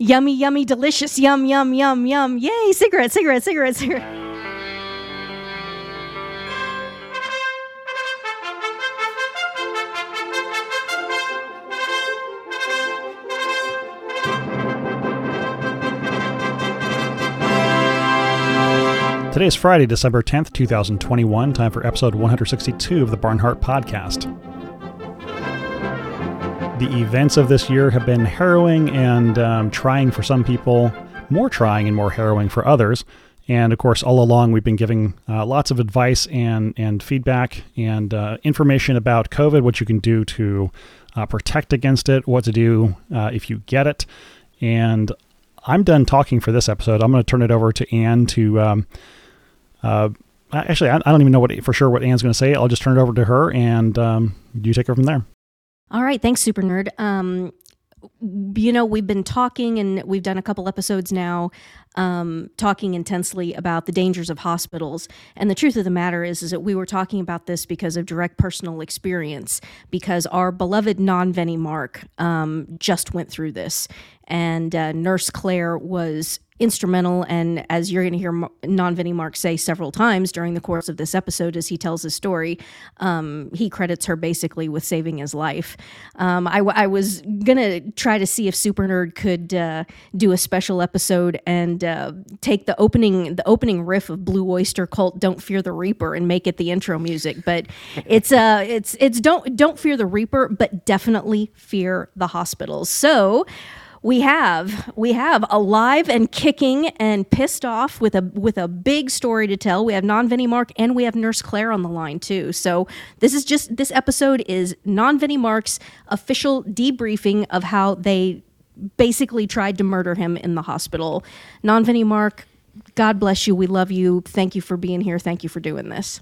yummy, yummy, delicious, yum, yum, yum, yum. Yay, cigarette, cigarette, cigarette, cigarette. Today is Friday, December 10th, 2021. Time for episode 162 of the Barnhart Podcast. The events of this year have been harrowing and um, trying for some people, more trying and more harrowing for others. And of course, all along, we've been giving uh, lots of advice and, and feedback and uh, information about COVID, what you can do to uh, protect against it, what to do uh, if you get it. And I'm done talking for this episode. I'm going to turn it over to Anne to. Um, uh, actually, I, I, don't even know what for sure what Anne's going to say. I'll just turn it over to her, and um, you take her from there. All right, thanks, Super Nerd. Um, you know, we've been talking, and we've done a couple episodes now, um, talking intensely about the dangers of hospitals. And the truth of the matter is, is that we were talking about this because of direct personal experience. Because our beloved non Vinny Mark um, just went through this, and uh, Nurse Claire was instrumental. And as you're going to hear Non Vinny Mark say several times during the course of this episode, as he tells his story, um, he credits her basically with saving his life. Um, I, I, was going to try to see if Super Nerd could uh, do a special episode and uh, take the opening the opening riff of Blue Oyster Cult "Don't Fear the Reaper" and make it the intro music. But it's uh it's it's don't don't fear the Reaper, but definitely fear the hospitals. So we have we have alive and kicking and pissed off with a with a big story to tell. We have non Vinny Mark and we have Nurse Claire on the line too. So this is just this episode is non Vinny Mark's official debriefing of how they basically tried to murder him in the hospital. Non Vinny Mark, God bless you. We love you. Thank you for being here. Thank you for doing this.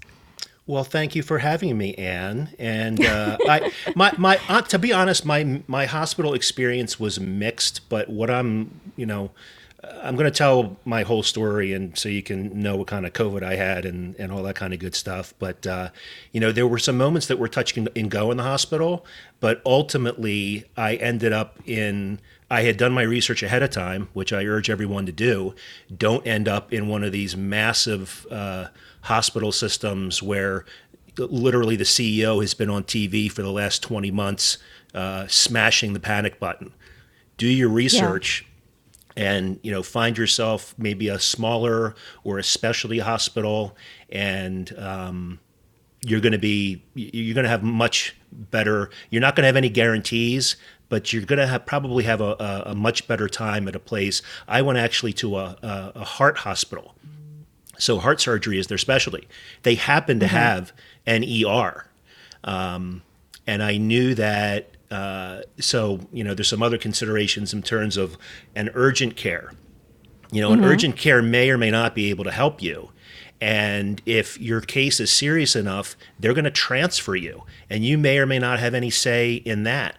Well, thank you for having me, Anne. And uh, I, my, my, uh, to be honest, my, my hospital experience was mixed. But what I'm, you know, I'm going to tell my whole story, and so you can know what kind of COVID I had and, and all that kind of good stuff. But uh, you know, there were some moments that were touch and go in the hospital, but ultimately, I ended up in. I had done my research ahead of time, which I urge everyone to do. Don't end up in one of these massive. Uh, hospital systems where literally the CEO has been on TV for the last 20 months uh, smashing the panic button. Do your research. Yeah. And you know, find yourself maybe a smaller or a specialty hospital, and um, you're going to be you're going to have much better. You're not going to have any guarantees, but you're going to have probably have a, a, a, much better time at a place. I went actually to a, a, a heart hospital so heart surgery is their specialty. They happen to mm-hmm. have an ER. Um, and I knew that. Uh, so, you know, there's some other considerations in terms of an urgent care. You know, mm-hmm. an urgent care may or may not be able to help you. And if your case is serious enough, they're going to transfer you, and you may or may not have any say in that.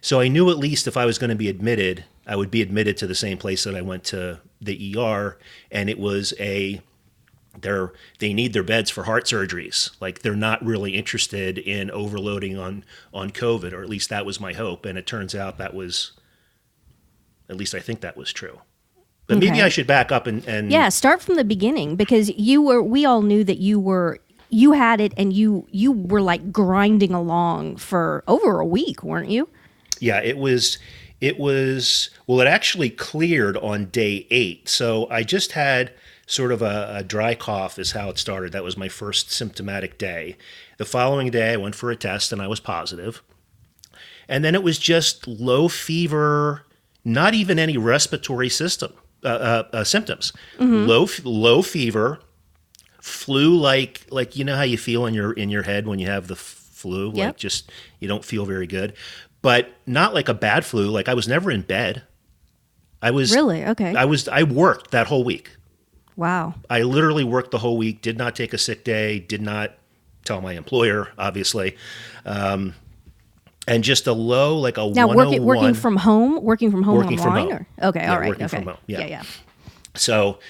So I knew at least if I was going to be admitted, I would be admitted to the same place that I went to the ER, and it was a they're they need their beds for heart surgeries. Like they're not really interested in overloading on on COVID, or at least that was my hope. And it turns out that was, at least I think that was true. But okay. maybe I should back up and, and yeah, start from the beginning because you were. We all knew that you were you had it and you you were like grinding along for over a week, weren't you? Yeah, it was. It was well. It actually cleared on day eight. So I just had sort of a, a, dry cough is how it started. That was my first symptomatic day. The following day, I went for a test and I was positive. And then it was just low fever, not even any respiratory system uh, uh, uh, symptoms. Mm-hmm. Low low fever, flu like like you know how you feel in your in your head when you have the flu, yep. like just you don't feel very good, but not like a bad flu. Like I was never in bed. I was really okay. I was I worked that whole week. Wow. I literally worked the whole week, did not take a sick day, did not tell my employer, obviously. Um, and just a low, like a now working working from home, working from home working online. From home. Or? Okay, yeah, all right, working okay. from home. Yeah, yeah. yeah. So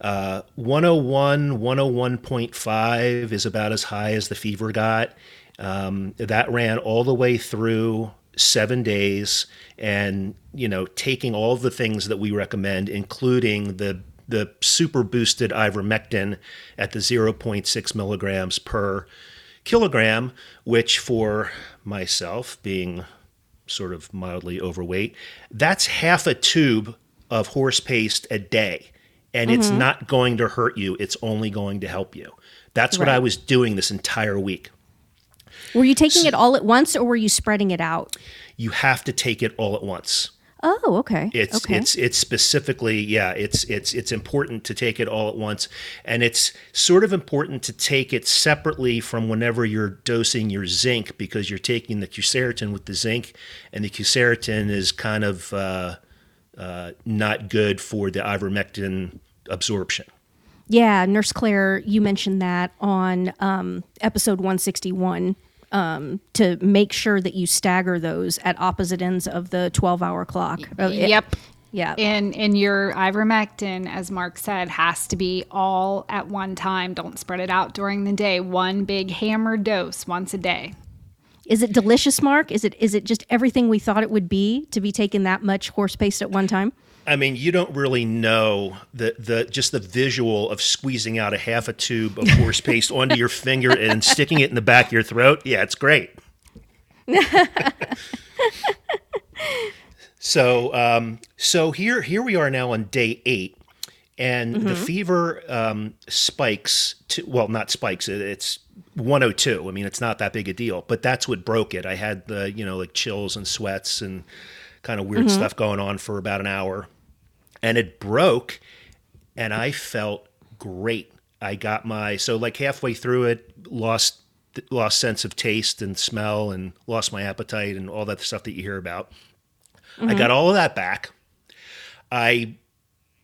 uh, 101, 101.5 is about as high as the fever got. Um, that ran all the way through seven days and you know taking all the things that we recommend including the the super boosted ivermectin at the 0.6 milligrams per kilogram which for myself being sort of mildly overweight that's half a tube of horse paste a day. And it's mm-hmm. not going to hurt you. It's only going to help you. That's what i was doing this entire week. Were you taking it all at once or were you spreading it out? you have to take it all at once Oh, okay. It's okay. it's it's specifically yeah it's it's it's important to take it all at once, and it's sort of important to take it separately from whenever you're dosing your zinc because you're taking the quercetin with the zinc, and the quercetin is kind of uh, uh, not good for the ivermectin absorption. Yeah, Nurse Claire, you mentioned that on um, episode 161 um, to make sure that you stagger those at opposite ends of the 12 hour clock. Uh, Yep. yeah. And and your ivermectin, as Mark said, has to be all at one time. Don't spread it out during the day. One big hammer dose once a day. Is it delicious, Mark? Is it is it just everything we thought it would be to be taking that much horse paste at one time? I mean, you don't really know the the just the visual of squeezing out a half a tube of horse paste onto your finger and sticking it in the back of your throat. Yeah, it's great. so, um, so here here we are now on day eight, and the fever um, spikes. To, well, not spikes. it- It's 102. I mean, it's not that big a deal, but that's what broke it. I had the you know like chills and sweats and kind of weird stuff going on for about an hour and it broke and i felt great i got my so like halfway through it lost lost sense of taste and smell and lost my appetite and all that stuff that you hear about i mm-hmm. got all of that back i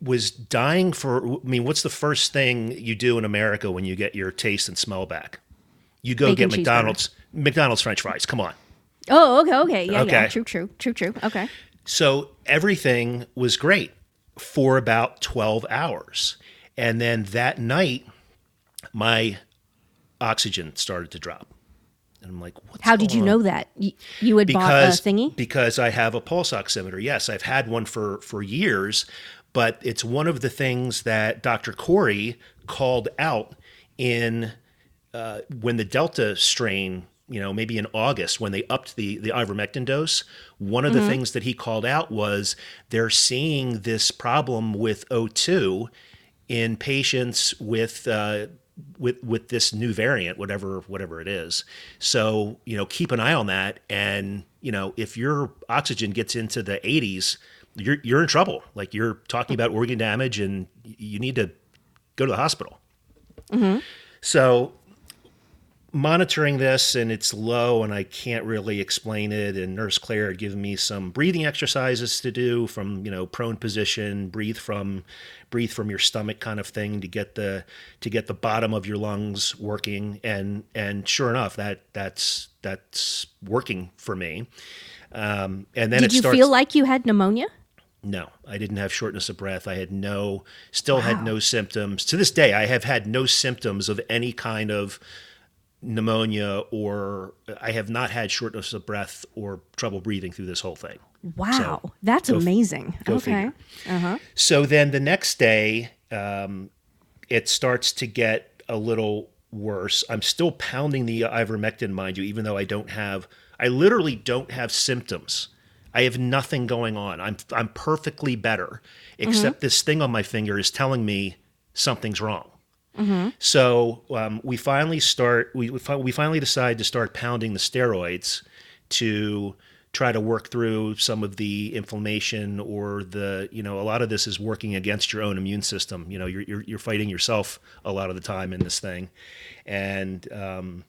was dying for i mean what's the first thing you do in america when you get your taste and smell back you go Bacon get mcdonald's mcdonald's french fries come on Oh, okay, okay. Yeah, yeah. True, true, true, true. Okay. So everything was great for about 12 hours. And then that night, my oxygen started to drop. And I'm like, what's How did you on? know that? You, you had bought a Because, thingy? because I have a pulse oximeter. Yes, I've had one for, for years, but it's one of the things that Dr. Kory called out in uh, when the Delta strain, you know, maybe in August when they upped the the ivermectin dose, one of the things that he called out was they're seeing this problem with O2 in patients with uh, with with this new variant, whatever whatever it is. So you know, keep an eye on that, and you know, if your oxygen gets into the 80s, you're you're in trouble. Like you're talking about organ damage, and you need to go to the hospital. So monitoring this and it's low and I can't really explain it and nurse Claire had given me some breathing exercises to do from you know prone position breathe from breathe from your stomach kind of thing to get the to get the bottom of your lungs working and and sure enough that that's that's working for me um, and then Did you starts feel like you had pneumonia? no, I didn't have shortness of breath. I had no, still had no symptoms. To this day, I have had no symptoms of any kind of pneumonia or I have not had shortness of breath or trouble breathing through this whole thing. Wow, that's amazing. go okay. figure. So then the next day, um, it starts to get a little worse. I'm still pounding the ivermectin, mind you, even though I don't have, I literally don't have symptoms. I have nothing going on. I'm I'm perfectly better, except this thing on my finger is telling me something's wrong. So um, we finally start. We we, we finally decide to start pounding the steroids to try to work through some of the inflammation or the you know a lot of this is working against your own immune system. You know you're you're, you're fighting yourself a lot of the time in this thing, and um,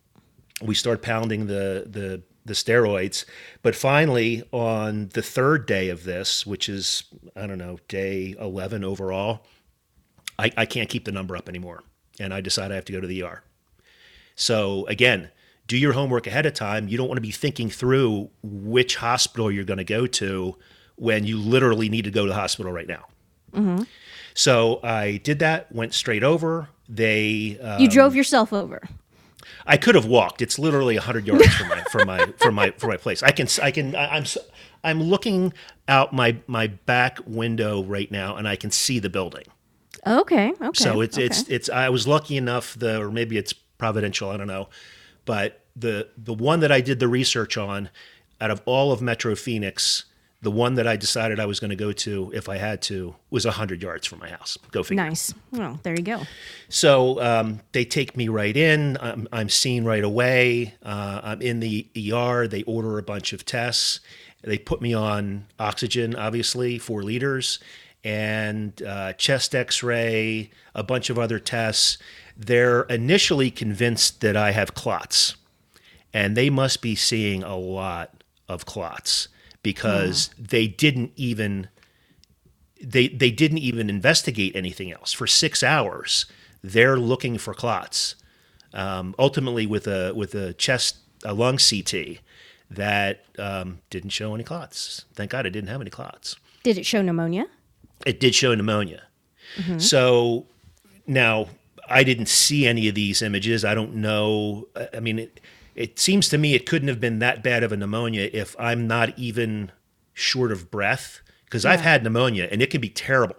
we start pounding the the the steroids. But finally, on the third day of this, which is I don't know day eleven overall, I, I can't keep the number up anymore, and I decide I have to go to the ER. So again, do your homework ahead of time. You don't want to be thinking through which hospital you're going to go to when you literally need to go to the hospital right now. So I did that, went straight over. They uh, You drove yourself over. I could have walked. It's literally hundred yards from my from my from my from my place. I can I can I, I'm I'm looking out my my back window right now, and I can see the building. Okay. Okay. So it's okay. it's it's. I was lucky enough, the or maybe it's providential. I don't know, but the the one that I did the research on, out of all of Metro Phoenix, the one that I decided I was going to go to if I had to was hundred yards from my house. Go figure. nice. Well, there you go. So um, they take me right in. I'm, I'm seen right away. Uh, I'm in the ER. They order a bunch of tests. They put me on oxygen, obviously, four liters, and uh, chest x ray, a bunch of other tests. They're initially convinced that I have clots, and they must be seeing a lot of clots because they didn't even they they didn't even investigate anything else for six hours. They're looking for clots. Um, ultimately, with a with a chest a lung CT that um, didn't show any clots. Thank God it didn't have any clots. Did it show pneumonia? It did show pneumonia. Mm-hmm. So now I didn't see any of these images. I don't know. I- mean, it, it seems to me it couldn't have been that bad of a pneumonia if I'm not even short of breath because I've had pneumonia and it can be terrible,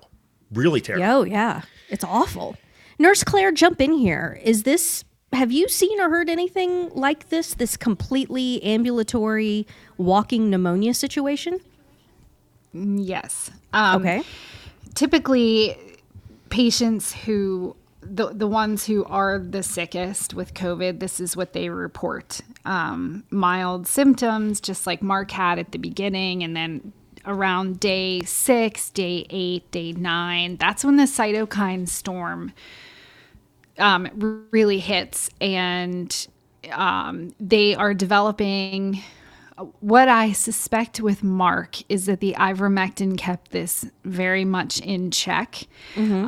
really terrible. Oh, yeah. It's awful. Nurse Claire, jump in here. Is this, have you seen or heard anything like this, this completely ambulatory walking pneumonia situation? Yes. Um, Okay. typically patients who the the ones who are the sickest with COVID, this is what they report: um, mild symptoms, just like Mark had at the beginning, and then around day six, day eight, day nine, that's when the cytokine storm um, really hits, and um, they are developing. What I suspect with Mark is that the ivermectin kept this very much in check.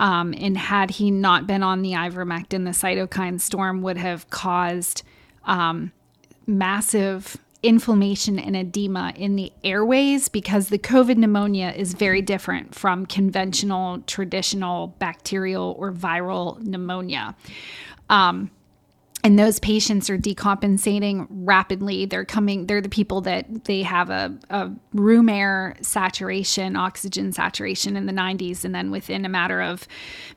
Um, and had he not been on the ivermectin, the cytokine storm would have caused um, massive inflammation and edema in the airways because the COVID pneumonia is very different from conventional, traditional bacterial or viral pneumonia. Um, and those patients are decompensating rapidly. They're coming they're the people that they have a, a room air saturation oxygen saturation in the 90s and then within a matter of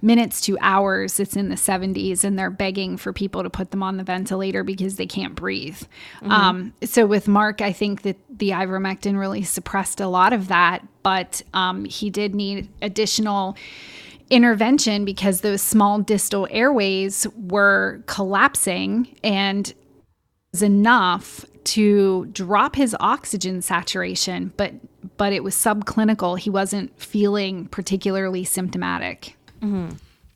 minutes to hours it's in the 70s and they're begging for people to put them on the ventilator because they can't breathe. Um, so with mark i think that the ivermectin really suppressed a lot of that but um, he did need additional intervention because those small distal airways were collapsing and was enough to drop his oxygen saturation but but it was subclinical he wasn't feeling particularly symptomatic mm-hmm.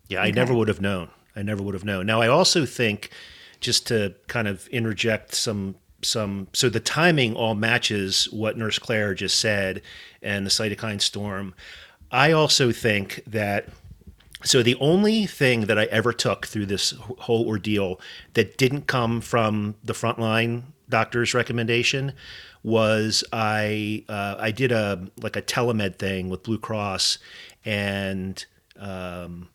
Yeah, I never would have known. I never would have known. Now, I also think, just to kind of interject some some, so the timing all matches what Nurse Claire just said and the cytokine storm. I also think that. So the only thing that I ever took through this whole ordeal that didn't come from the frontline doctor's recommendation was I uh, I did a like a telemed thing with Blue Cross and um,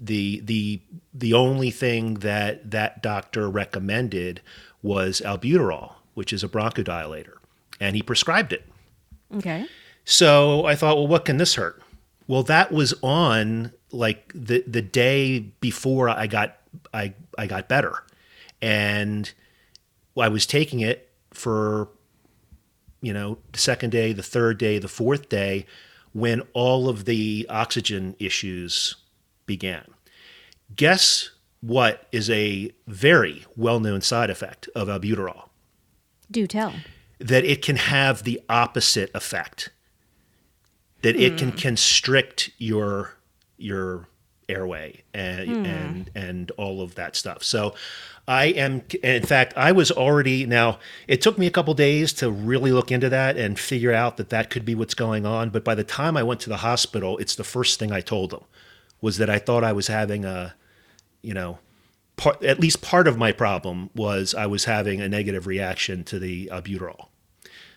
the the the only thing that that doctor recommended was albuterol, which is a bronchodilator, and he prescribed it. Okay. So I thought, well, what can this hurt? Well, that was on like the the day before I got I I got better, and I was taking it for you know the second day, the third day, the fourth day, when all of the oxygen issues began. Guess what is a very well known side effect of albuterol? Do tell. that it can have the opposite effect that it can mm. constrict your your airway and hmm. and and all of that stuff so i am in fact i was already now it took me a couple days to really look into that and figure out that that could be what's going on but by the time i went to the hospital it's the first thing i told them was that i thought i was having a you know part, at least part of my problem was I was having a negative reaction to the albuterol.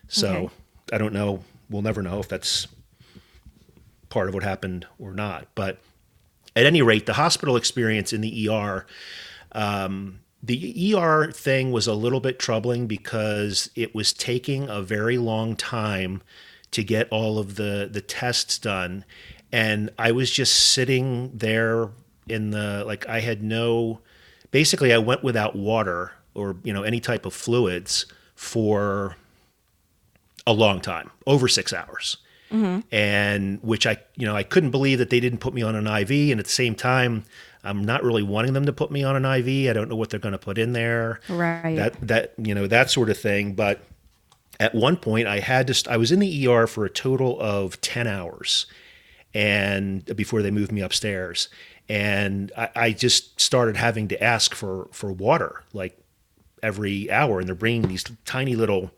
So Okay. I don't know. We'll never know if that's part of what happened or not. But at any rate, the hospital experience in the ER, um, the ER thing was a little bit troubling because it was taking a very long time to get all of the the tests done and I was just sitting there in the like I had no basically I went without water or you know any type of fluids for a long time, over 6 hours. And which I, you know, I couldn't believe that they didn't put me on an IV and at the same time I'm not really wanting them to put me on an IV. I don't know what they're going to put in there. Right. That that you know that sort of thing. But at one point, I had to. st- I was in the ER for a total of ten hours, and before they moved me upstairs, and I, I just started having to ask for for water like every hour, and they're bringing these tiny little,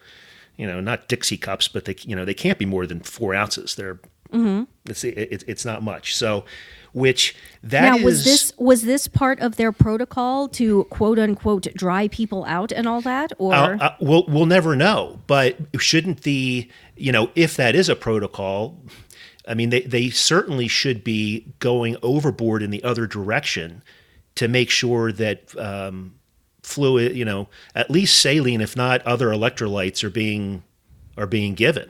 you know, not Dixie cups, but they you know they can't be more than four ounces. They're it's it, it's not much. So, which that now is- was this was this part of their protocol to quote unquote dry people out and all that or I'll- I- we'll we'll never know. But shouldn't the you know if that is a protocol, I mean they they certainly should be going overboard in the other direction to make sure that um, fluid you know at least saline if not other electrolytes are being are being given.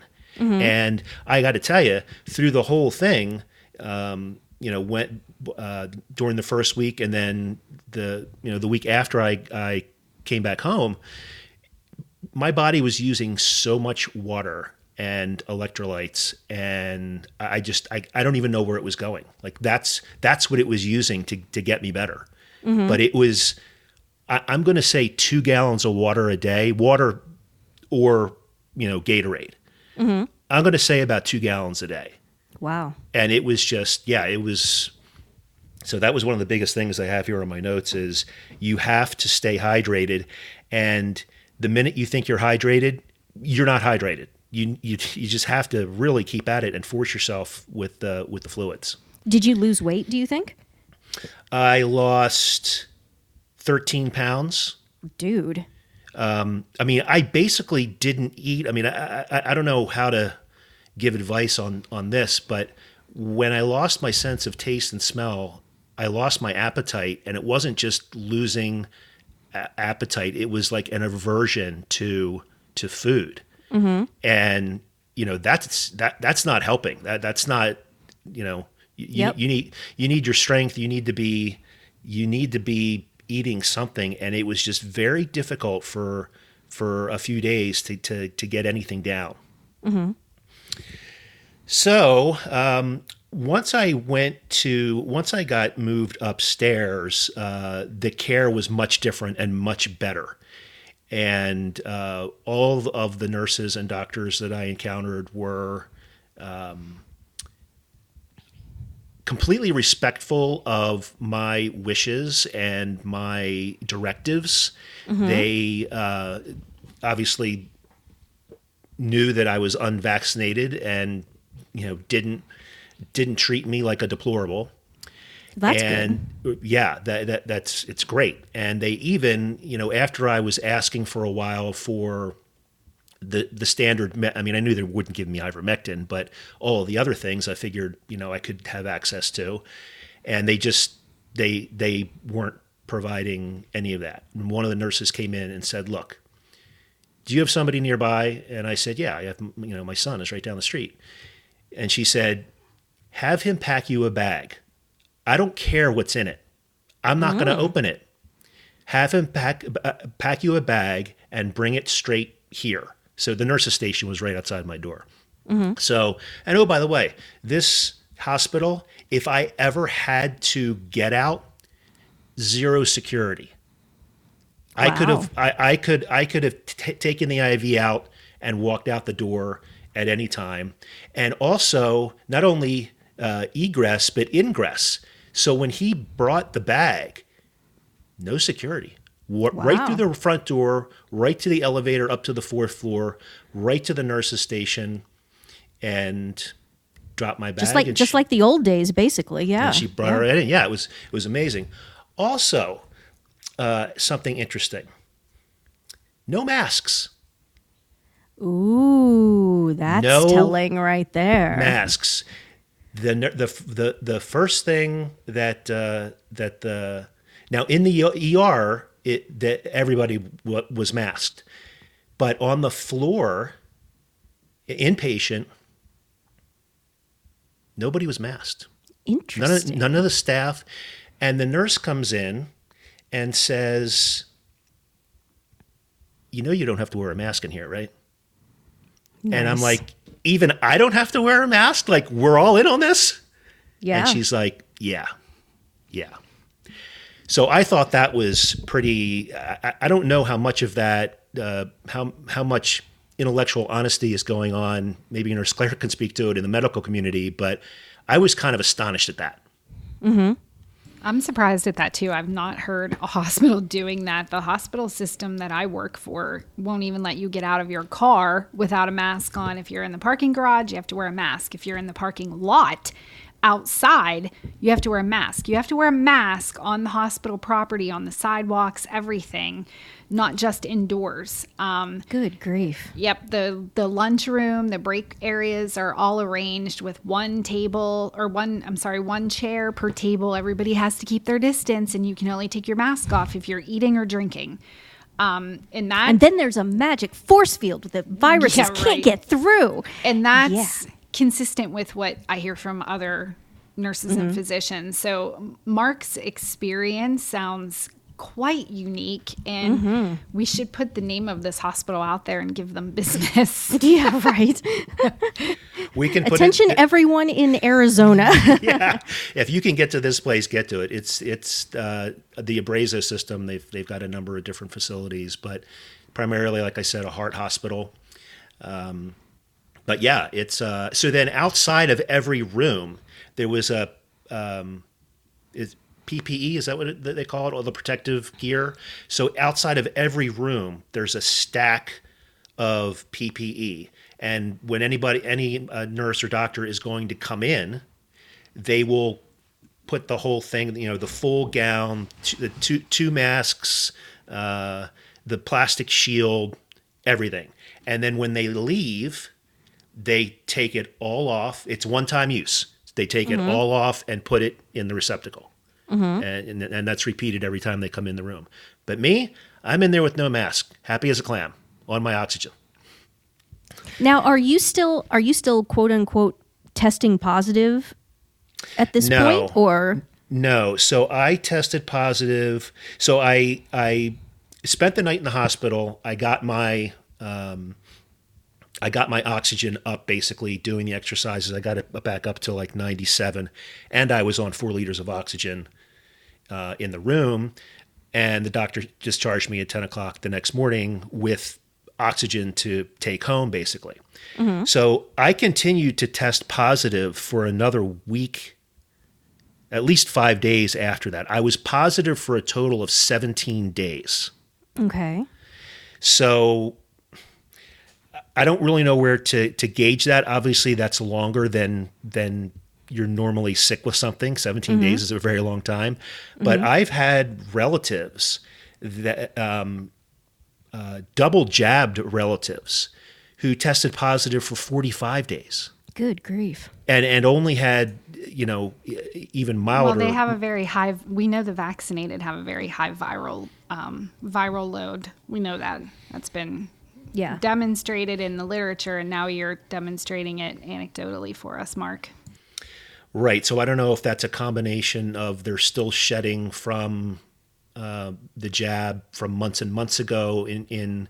And I got to tell you, through the whole thing, um, you know, went uh, during the first week, and then the you know the week after I I came back home, my body was using so much water and electrolytes and i I just I, I don't even know where it was going. Like that's that's what it was using to, to get me better. But it was I, i'm going to say two gallons of water a day water or you know gatorade. Mm-hmm. I'm going to say about two gallons a day. Wow. And it was just yeah it was so that was one of the biggest things i have here on my notes is you have to stay hydrated. And the minute you think you're hydrated you're not hydrated. You you, you just have to really keep at it and force yourself with the with the fluids. Did you lose weight do you think? I lost 13 pounds dude um, I mean, I basically didn't eat. I mean, I, I, I don't know how to give advice on on this, but when I lost my sense of taste and smell, I lost my appetite, and it wasn't just losing a- appetite; it was like an aversion to to food, mm-hmm. and you know that's that that's not helping. That that's not you know you, Yep. you need you need your strength. You need to be you need to be eating something, and it was just very difficult for for a few days to to to get anything down. So um, once I went to once I got moved upstairs, uh, the care was much different and much better. And uh, all of the nurses and doctors that I encountered were um, completely respectful of my wishes and my directives. They uh, obviously knew that I was unvaccinated and you know didn't didn't treat me like a deplorable. That's and yeah that, that that's it's great. And they even you know after i was asking for a while for the the standard me- i mean i knew they wouldn't give me ivermectin but all the other things i figured you know i could have access to and they just they they weren't providing any of that and one of the nurses came in and said look do you have somebody nearby and i said yeah i have you know my son is right down the street and she said have him pack you a bag I don't care what's in it. I'm not going to open it. Have him pack uh, pack you a bag and bring it straight here. So the nurse's station was right outside my door. So, and oh, by the way, this hospital, if I ever had to get out, zero security. I could have, I, I could, I could have t- taken the IV out and walked out the door at any time, and also not only uh, egress but ingress. So when he brought the bag, no security. Wa- Right through the front door, right to the elevator up to the fourth floor, right to the nurse's station, and drop my bag. just like just she- like the old days basically yeah she brought her in. Yeah, it was it was amazing. Also, uh, something interesting. No masks. ooh that's No telling right there Masks. The the the the first thing that uh, that the now in the ER it that everybody w- was masked, but on the floor, inpatient, nobody was masked. None of, Interesting. none of the staff, and the nurse comes in and says, "You know, you don't have to wear a mask in here, right?" And I'm like, "Even I don't have to wear a mask? Like we're all in on this?" yeah. And she's like, yeah, yeah. So I thought that was pretty. I, I don't know how much of that, uh, how how much intellectual honesty is going on. Maybe Nurse Claire can speak to it in the medical community, but I was kind of astonished at that. I'm surprised at that too. I've not heard a hospital doing that. The hospital system that I work for won't even let you get out of your car without a mask on. If you're in the parking garage, you have to wear a mask. If you're in the parking lot outside, you have to wear a mask. You have to wear a mask on the hospital property, on the sidewalks, everything, not just indoors. Um, Good grief. Yep, the the lunchroom, the break areas are all arranged with one table or one I'm sorry, one chair per table. Everybody has to keep their distance and you can only take your mask off if you're eating or drinking. Um and that And then there's a magic force field that viruses Yeah, can't get through. and that's Yeah. Consistent with what I hear from other nurses and physicians. So Mark's experience sounds quite unique and we should put the name of this hospital out there and give them business. Yeah, right. We can put Attention, it, everyone in Arizona. yeah. If you can get to this place, get to it. It's it's uh, the Abrazo system. They've they've got a number of different facilities, but primarily, like I said, a heart hospital. Um, but yeah, it's uh, so then outside of every room there was a um, is PPE is that what it, they call it, or the protective gear? So outside of every room, there's a stack of PPE, and when anybody, any uh, nurse or doctor is going to come in, they will put the whole thing, you know, the full gown, the two two masks, uh, the plastic shield, everything, and then when they leave, they take it all off. It's one time use. They take it all off and put it in the receptacle, and, and and that's repeated every time they come in the room. But me, I'm in there with no mask, happy as a clam, on my oxygen. now, are you still are you still quote unquote testing positive at this No. point, or No, so I tested positive. So I I spent the night in the hospital. I got my um, I got my oxygen up basically doing the exercises. I got it back up to like 97, and I was on four liters of oxygen uh, in the room. And the doctor discharged me at 10 o'clock the next morning with oxygen to take home, basically. So I continued to test positive for another week at least five days after that. I was positive for a total of 17 days. okay? So I don't really know where to, to gauge that. Obviously, that's longer than than you're normally sick with something. 17 days is a very long time. But I've had relatives that um, uh, double jabbed relatives who tested positive for 45 days Good grief. and and only had you know even mild Well, they have a very high. We know the vaccinated have a very high viral um, viral load. We know that. That's been Yeah. demonstrated in the literature, and now you're demonstrating it anecdotally for us, Mark. Right. So I don't know if that's a combination of they're still shedding from uh, the jab from months and months ago in in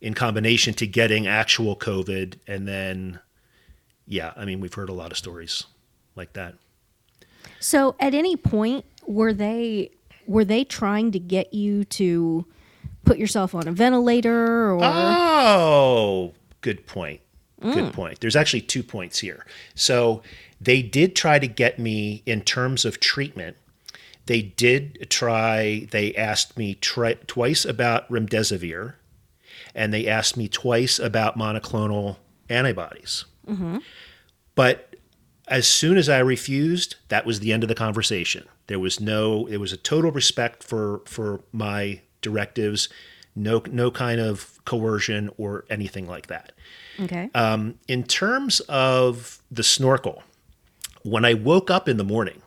in combination to getting actual COVID, and then yeah, I mean we've heard a lot of stories like that. So, at any point, were they were they trying to get you to put yourself on a ventilator, or Oh, good point. Good mm. point. There's actually two points here. So they did try to get me in terms of treatment. They did try. They asked me tri- twice about remdesivir, and they asked me twice about monoclonal antibodies. Mm-hmm. But as soon as I refused, that was the end of the conversation. There was no. It was a total respect for for my directives. No no kind of coercion or anything like that. okay? Um, in terms of the snorkel, when I woke up in the morning,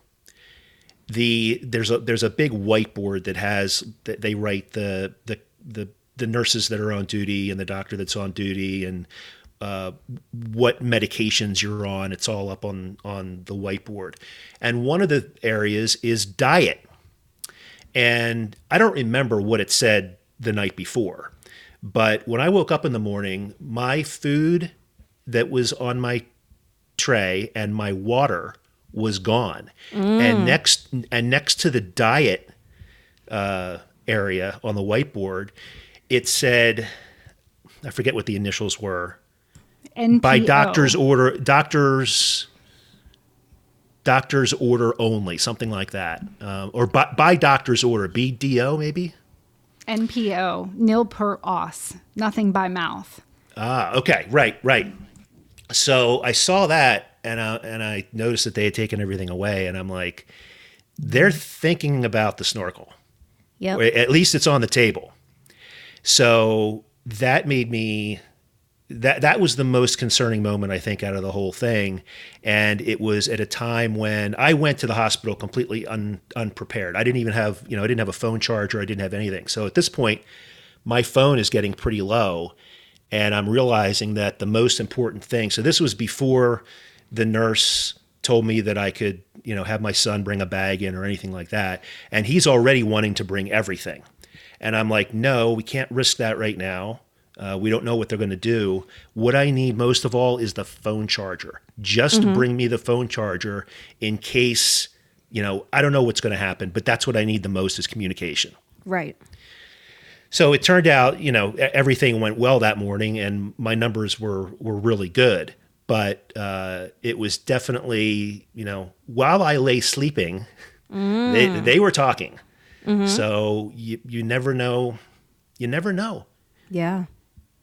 the there's a there's a big whiteboard that has that they write the the the the nurses that are on duty and the doctor that's on duty and uh, what medications you're on. It's all up on on the whiteboard. And one of the areas is diet. And I don't remember what it said the night before, but when I woke up in the morning, my food that was on my tray and my water was gone. And next and next to the diet uh, area on the whiteboard, it said, I forget what the initials were. NPO. By doctor's order, doctor's doctor's order only, something like that, um, or by, by doctor's order, BDO maybe. NPO, nil per os, nothing by mouth. Ah, okay, right, right. So I saw that, and I, and I noticed that they had taken everything away, and I'm like, they're thinking about the snorkel. Or At least it's on the table. So that made me that that was the most concerning moment I think out of the whole thing, and it was at a time when I went to the hospital completely un, unprepared. I didn't even have you know I didn't have a phone charger. I didn't have anything. So at this point, my phone is getting pretty low, and I'm realizing that the most important thing. So this was before the nurse told me that I could you know have my son bring a bag in or anything like that, and he's already wanting to bring everything. And I'm like, no, we can't risk that right now. Uh, we don't know what they're going to do. What I need most of all is the phone charger. Just bring me the phone charger in case, you know, I don't know what's going to happen, but that's what I need the most is communication. Right. So it turned out, you know, everything went well that morning, and my numbers were were really good. But uh, it was definitely, you know, while I lay sleeping, they they were talking. So you you never know, you never know. Yeah.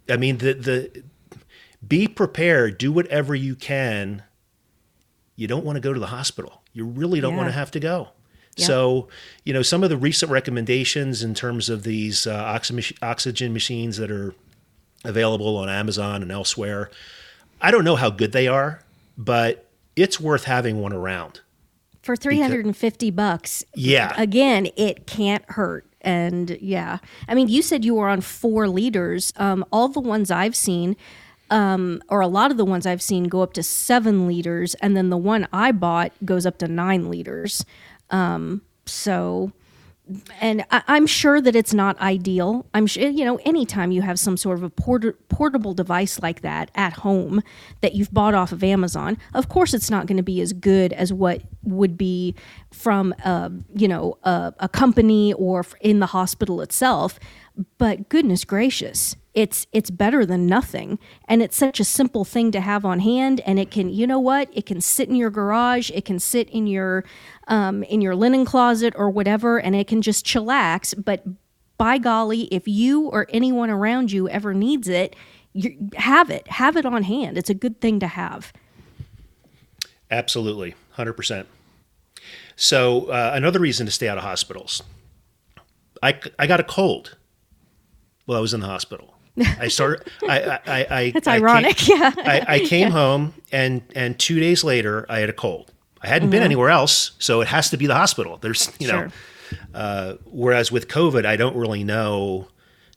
I mean, the the be prepared. Do whatever you can. You don't want to go to the hospital. You really don't want to have to go. Yeah. So, you know, some of the recent recommendations in terms of these uh, oxy- oxygen machines that are available on Amazon and elsewhere, I don't know how good they are, but it's worth having one around. For 350 bucks. Yeah. Again, it can't hurt. And yeah. I mean, you said you were on four liters. Um, all the ones I've seen, um, or a lot of the ones I've seen, go up to seven liters. And then the one I bought goes up to nine liters. Um, so and I, I'm sure that it's not ideal. I'm sure, you know, anytime you have some sort of a porta- portable device like that at home that you've bought off of Amazon, of course, it's not going to be as good as what would be from, a, you know, a, a company or in the hospital itself. But goodness gracious, it's it's better than nothing, and it's such a simple thing to have on hand. And it can, you know what? It can sit in your garage. It can sit in your um, in your linen closet or whatever, and it can just chillax. But by golly, if you or anyone around you ever needs it, you have it. Have it on hand. It's a good thing to have. Absolutely, hundred percent. So uh, another reason to stay out of hospitals. I, I got a cold while I was in the hospital. I started. I I I. I That's I ironic, Came, yeah. I, I came home and and two days later I had a cold. I hadn't been anywhere else, so it has to be the hospital. There's you know. Uh, whereas with COVID, I don't really know.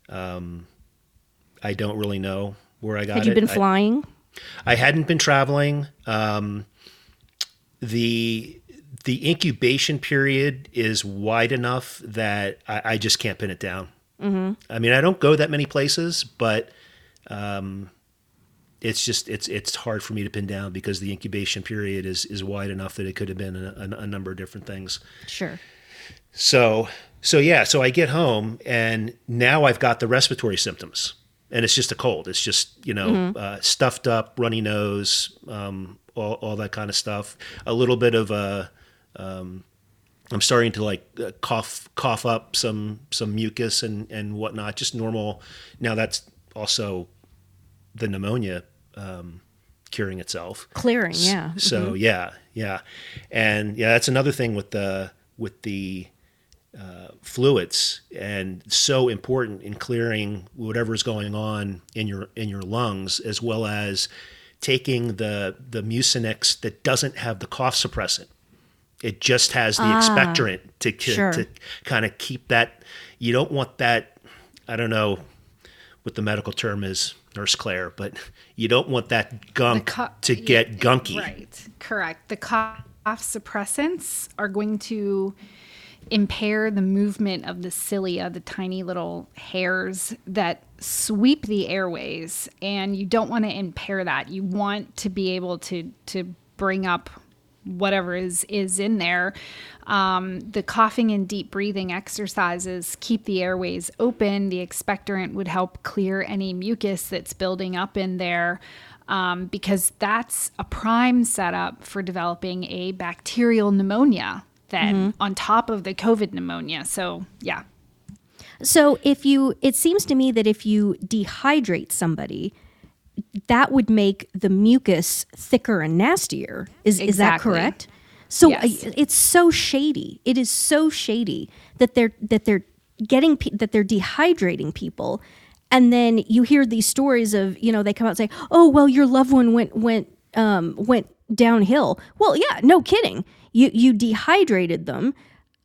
Um, I don't really know where I got Had you it. been I- flying? I hadn't been traveling. Um, the the incubation period is wide enough that I, I just can't pin it down. Mm-hmm. I mean, I don't go that many places, but um, it's just it's it's hard for me to pin down because the incubation period is is wide enough that it could have been a, a, a number of different things. Sure. So so yeah, so I get home and now I've got the respiratory symptoms, and it's just a cold. It's just you know uh, stuffed up, runny nose, um, all all that kind of stuff. A little bit of a um, I'm starting to like uh, cough cough up some some mucus and and whatnot. Just normal. Now that's also the pneumonia um, curing itself. Clearing, yeah. So yeah, yeah, and yeah, that's another thing with the with the uh, fluids, and so important in clearing whatever is going on in your in your lungs, as well as taking the the Mucinex that doesn't have the cough suppressant. It just has the ah, expectorant to, to, sure. to kind of keep that. You don't want that. I don't know what the medical term is, Nurse Claire, but you don't want that gunk co- to get gunky. Right. Correct. The cough suppressants are going to impair the movement of the cilia, the tiny little hairs that sweep the airways, and you don't want to impair that. You want to be able to to bring up whatever is is in there. Um, the coughing and deep breathing exercises keep the airways open. The expectorant would help clear any mucus that's building up in there. Um, because that's a prime setup for developing a bacterial pneumonia then on top of the COVID pneumonia. So, yeah. So if you, it seems to me that if you dehydrate somebody, that would make the mucus thicker and nastier. Is is that correct? So Yes. uh, it's so shady. It is so shady that they're that they're getting pe- that they're dehydrating people, and then you hear these stories of you know they come out and say, oh well, your loved one went went um, went downhill. Well, yeah, no kidding. You you dehydrated them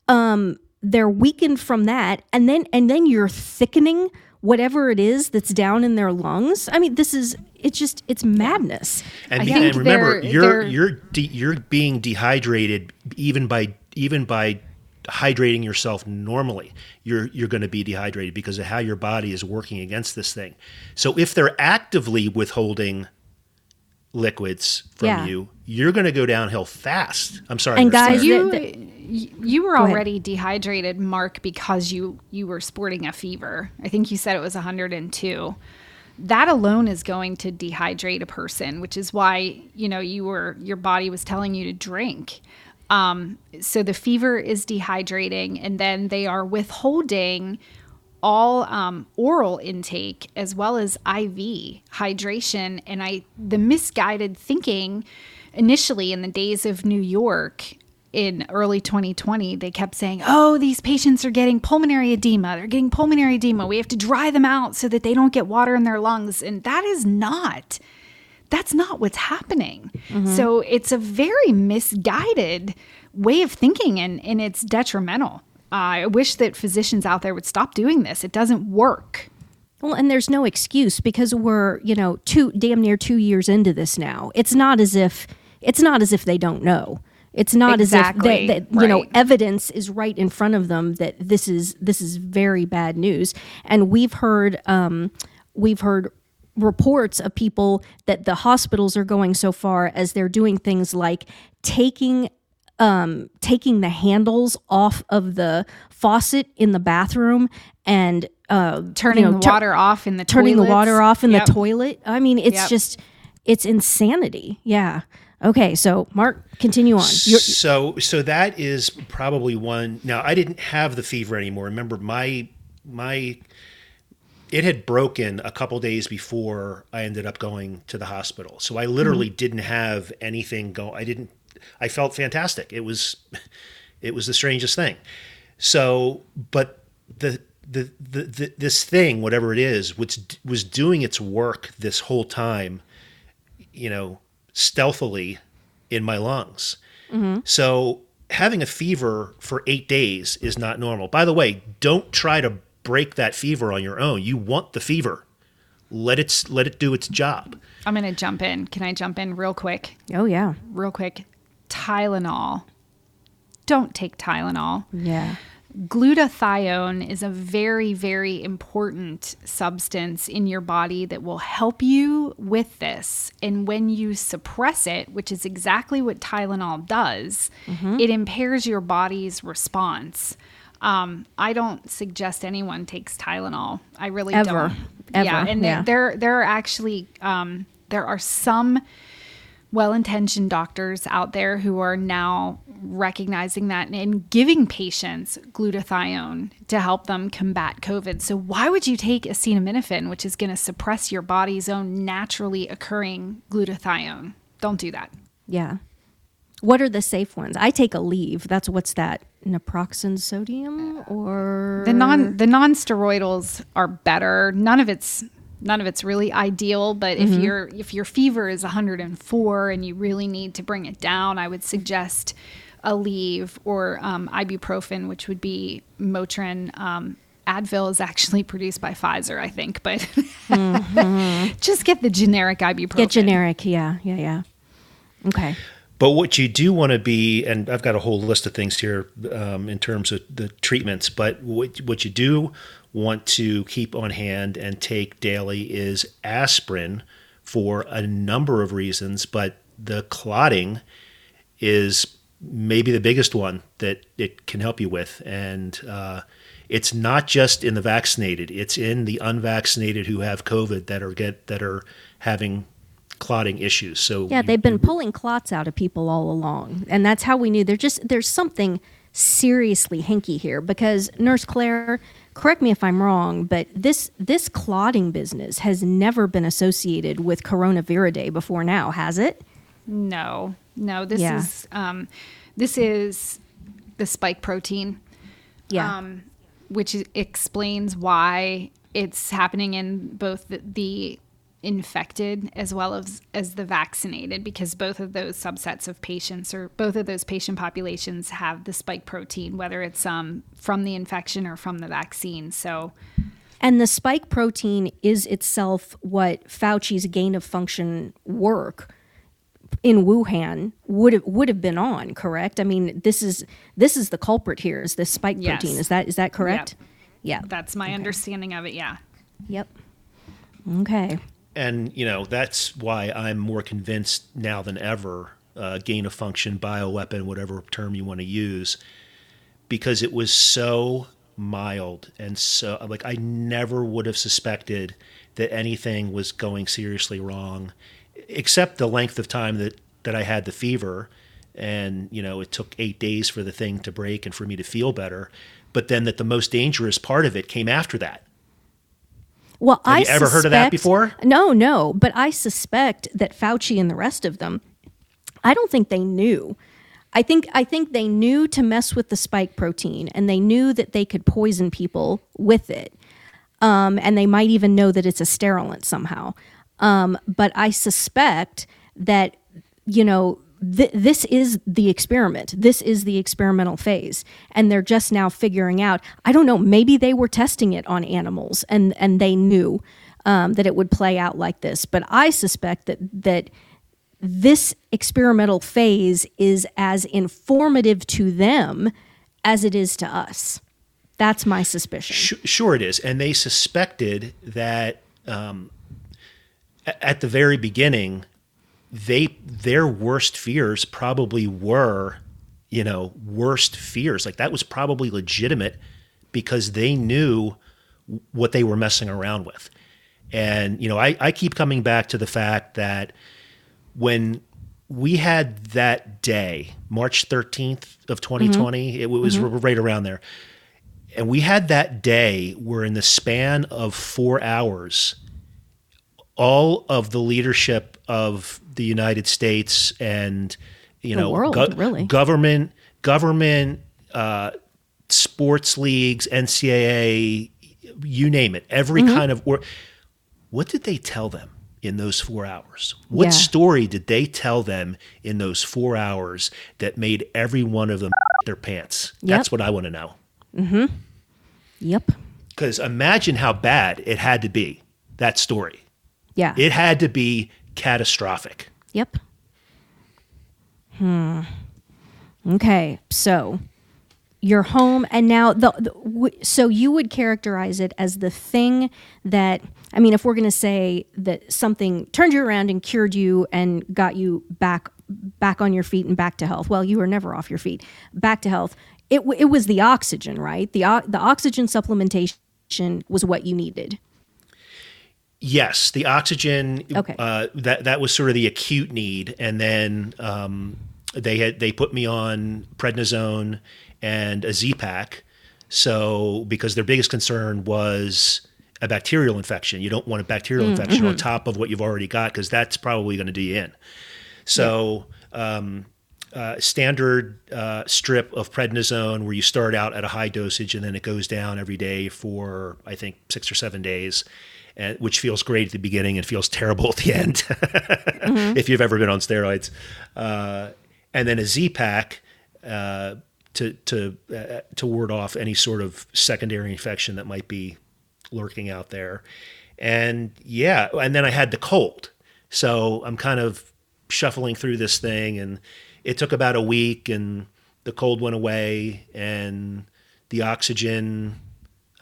um, they're weakened from that and then and then you're thickening whatever it is that's down in their lungs i mean this is it's just it's madness And, I think and remember, they're- you're they're- you're de- you're being dehydrated even by even by hydrating yourself normally. You're you're going to be dehydrated because of how your body is working against this thing. So if they're actively withholding liquids from Yeah. you, you're going to go downhill fast. I'm sorry, And guys, You, the- y- you were already dehydrated, Mark, because you you were sporting a fever. I think you said it was 102. That alone is going to dehydrate a person, which is why you know you were your body was telling you to drink. Um, so the fever is dehydrating, and then they are withholding all um, oral intake as well as IV hydration. And I, the misguided thinking initially in the days of New York in early 2020, they kept saying, oh, these patients are getting pulmonary edema. They're getting pulmonary edema. We have to dry them out so that they don't get water in their lungs. And that is not. That's not what's happening. Mm-hmm. So it's a very misguided way of thinking and, and it's detrimental. I wish that physicians out there would stop doing this. It doesn't work. well and there's no excuse because we're you know two damn near two years into this now it's not as if it's not as if they don't know it's not Exactly, as if that you know evidence is right in front of them that this is this is very bad news and we've heard um, we've heard reports of people that the hospitals are going so far as they're doing things like taking um, taking the handles off of the faucet in the bathroom and uh, Turning you know, the water off in the turning the water off in Yep. the toilet. I mean, it's Yep. just it's insanity. Yeah. Okay, so Mark, continue on. You're, so so that is probably one now i didn't have the fever anymore. Remember my my it had broken a couple days before i ended up going to the hospital. So i literally mm-hmm. didn't have anything go i didn't i felt fantastic. It was it was the strangest thing. So but the the, the, the this thing whatever it is was was doing its work this whole time you know stealthily in my lungs mm-hmm. so having a fever for eight days is not normal. By the way, don't try to break that fever on your own. You want the fever. Let it let it do its job. I'm going to jump in. Can I jump in real quick? oh yeah, Real quick. Tylenol. Don't take Tylenol. yeah. Glutathione is a very, very important substance in your body that will help you with this. And when you suppress it, which is exactly what Tylenol does, it impairs your body's response. Um, I don't suggest anyone takes Tylenol. I really Ever. don't. Ever, Yeah, and yeah. there there are actually um, there are some well-intentioned doctors out there who are now recognizing that and giving patients glutathione to help them combat COVID. So why would you take acetaminophen, which is going to suppress your body's own naturally occurring glutathione? Don't do that. Yeah. What are the safe ones? I take Aleve. That's what's that? Naproxen sodium or The non the non-steroidals are better. None of it's none of it's really ideal, but if mm-hmm. your if your fever is 104 and you really need to bring it down, I would suggest Aleve or um, ibuprofen, which would be Motrin. Um, Advil is actually produced by Pfizer, I think, but just get the generic ibuprofen. Get generic. Yeah, yeah, yeah. Okay. But what you do want to be, and I've got a whole list of things here um, in terms of the treatments, but what, what you do want to keep on hand and take daily is aspirin for a number of reasons, but the clotting is maybe the biggest one that it can help you with. And uh, it's not just in the vaccinated; it's in the unvaccinated who have COVID that are get that are having clotting issues. So Yeah, they've been pulling clots out of people all along, and that's how we knew. There just there's something seriously hinky here because Nurse Claire, correct me if I'm wrong, but this this clotting business has never been associated with coronaviridae before now, has it? No, no. This Yeah. is um, this is the spike protein. Yeah. um, which explains why it's happening in both the, the infected as well as as the vaccinated because both of those subsets of patients or both of those patient populations have the spike protein whether it's um, from the infection or from the vaccine so And the spike protein is itself what Fauci's gain of function work in Wuhan would have would have been on, correct? I mean, this is this is the culprit here is this spike Yes. protein. Is that is that correct? Yeah. that's my understanding of it yeah Yep. Okay. and you know that's why I'm more convinced now than ever. Uh, gain of function, bioweapon, whatever term you want to use, because it was so mild and so like I never would have suspected that anything was going seriously wrong, except the length of time that that I had the fever, and you know it took eight days for the thing to break and for me to feel better. But then that the most dangerous part of it came after that. Well, Have I you ever heard of that before? No, no, but I suspect that Fauci and the rest of them, I don't think they knew. I think I think they knew to mess with the spike protein, and they knew that they could poison people with it, um, and they might even know that it's a sterilant somehow. Um, but I suspect that you know th- this is the experiment. This is the experimental phase, and they're just now figuring out. I don't know. Maybe they were testing it on animals, and and they knew um, that it would play out like this. But I suspect that that this experimental phase is as informative to them as it is to us. That's my suspicion. Sure, it is, and they suspected that um, at the very beginning, they their worst fears probably were, you know, worst fears. Like that was probably legitimate because they knew what they were messing around with. And you know, I, I keep coming back to the fact that when we had that day, March 13th of 2020, mm-hmm. it was r- right around there. And we had that day where, in the span of four hours, all of the leadership of the United States and you The know world, really. government, government, uh, sports leagues, NCAA, you name it, every Mm-hmm. kind of. Or, what did they tell them in those four hours? What Yeah. story did they tell them in those four hours that made every one of them their pants? That's what I want to know. mhm Yep. Because imagine how bad it had to be, that story. Yeah. It had to be catastrophic. Yep. Hmm. Okay. So you're home, and now the, the w- so you would characterize it as the thing that I mean, if we're going to say that something turned you around and cured you and got you back back on your feet and back to health. Well, you were never off your feet. Back to health. It w- it was the oxygen, right? The o- the oxygen supplementation was what you needed. Yes, the oxygen. Okay. Uh, that that was sort of the acute need, and then um, they had they put me on prednisone and a Z-Pack. So because their biggest concern was a bacterial infection, you don't want a bacterial infection on top of what you've already got because that's probably going to do you in. So. Um, uh, standard uh, strip of prednisone where you start out at a high dosage and then it goes down every day for I think six or seven days, and, which feels great at the beginning and feels terrible at the end if you've ever been on steroids. Uh, and then a Z pack uh, to to uh, to ward off any sort of secondary infection that might be lurking out there. And yeah, and then I had the cold. So I'm kind of shuffling through this thing and it took about a week and the cold went away and the oxygen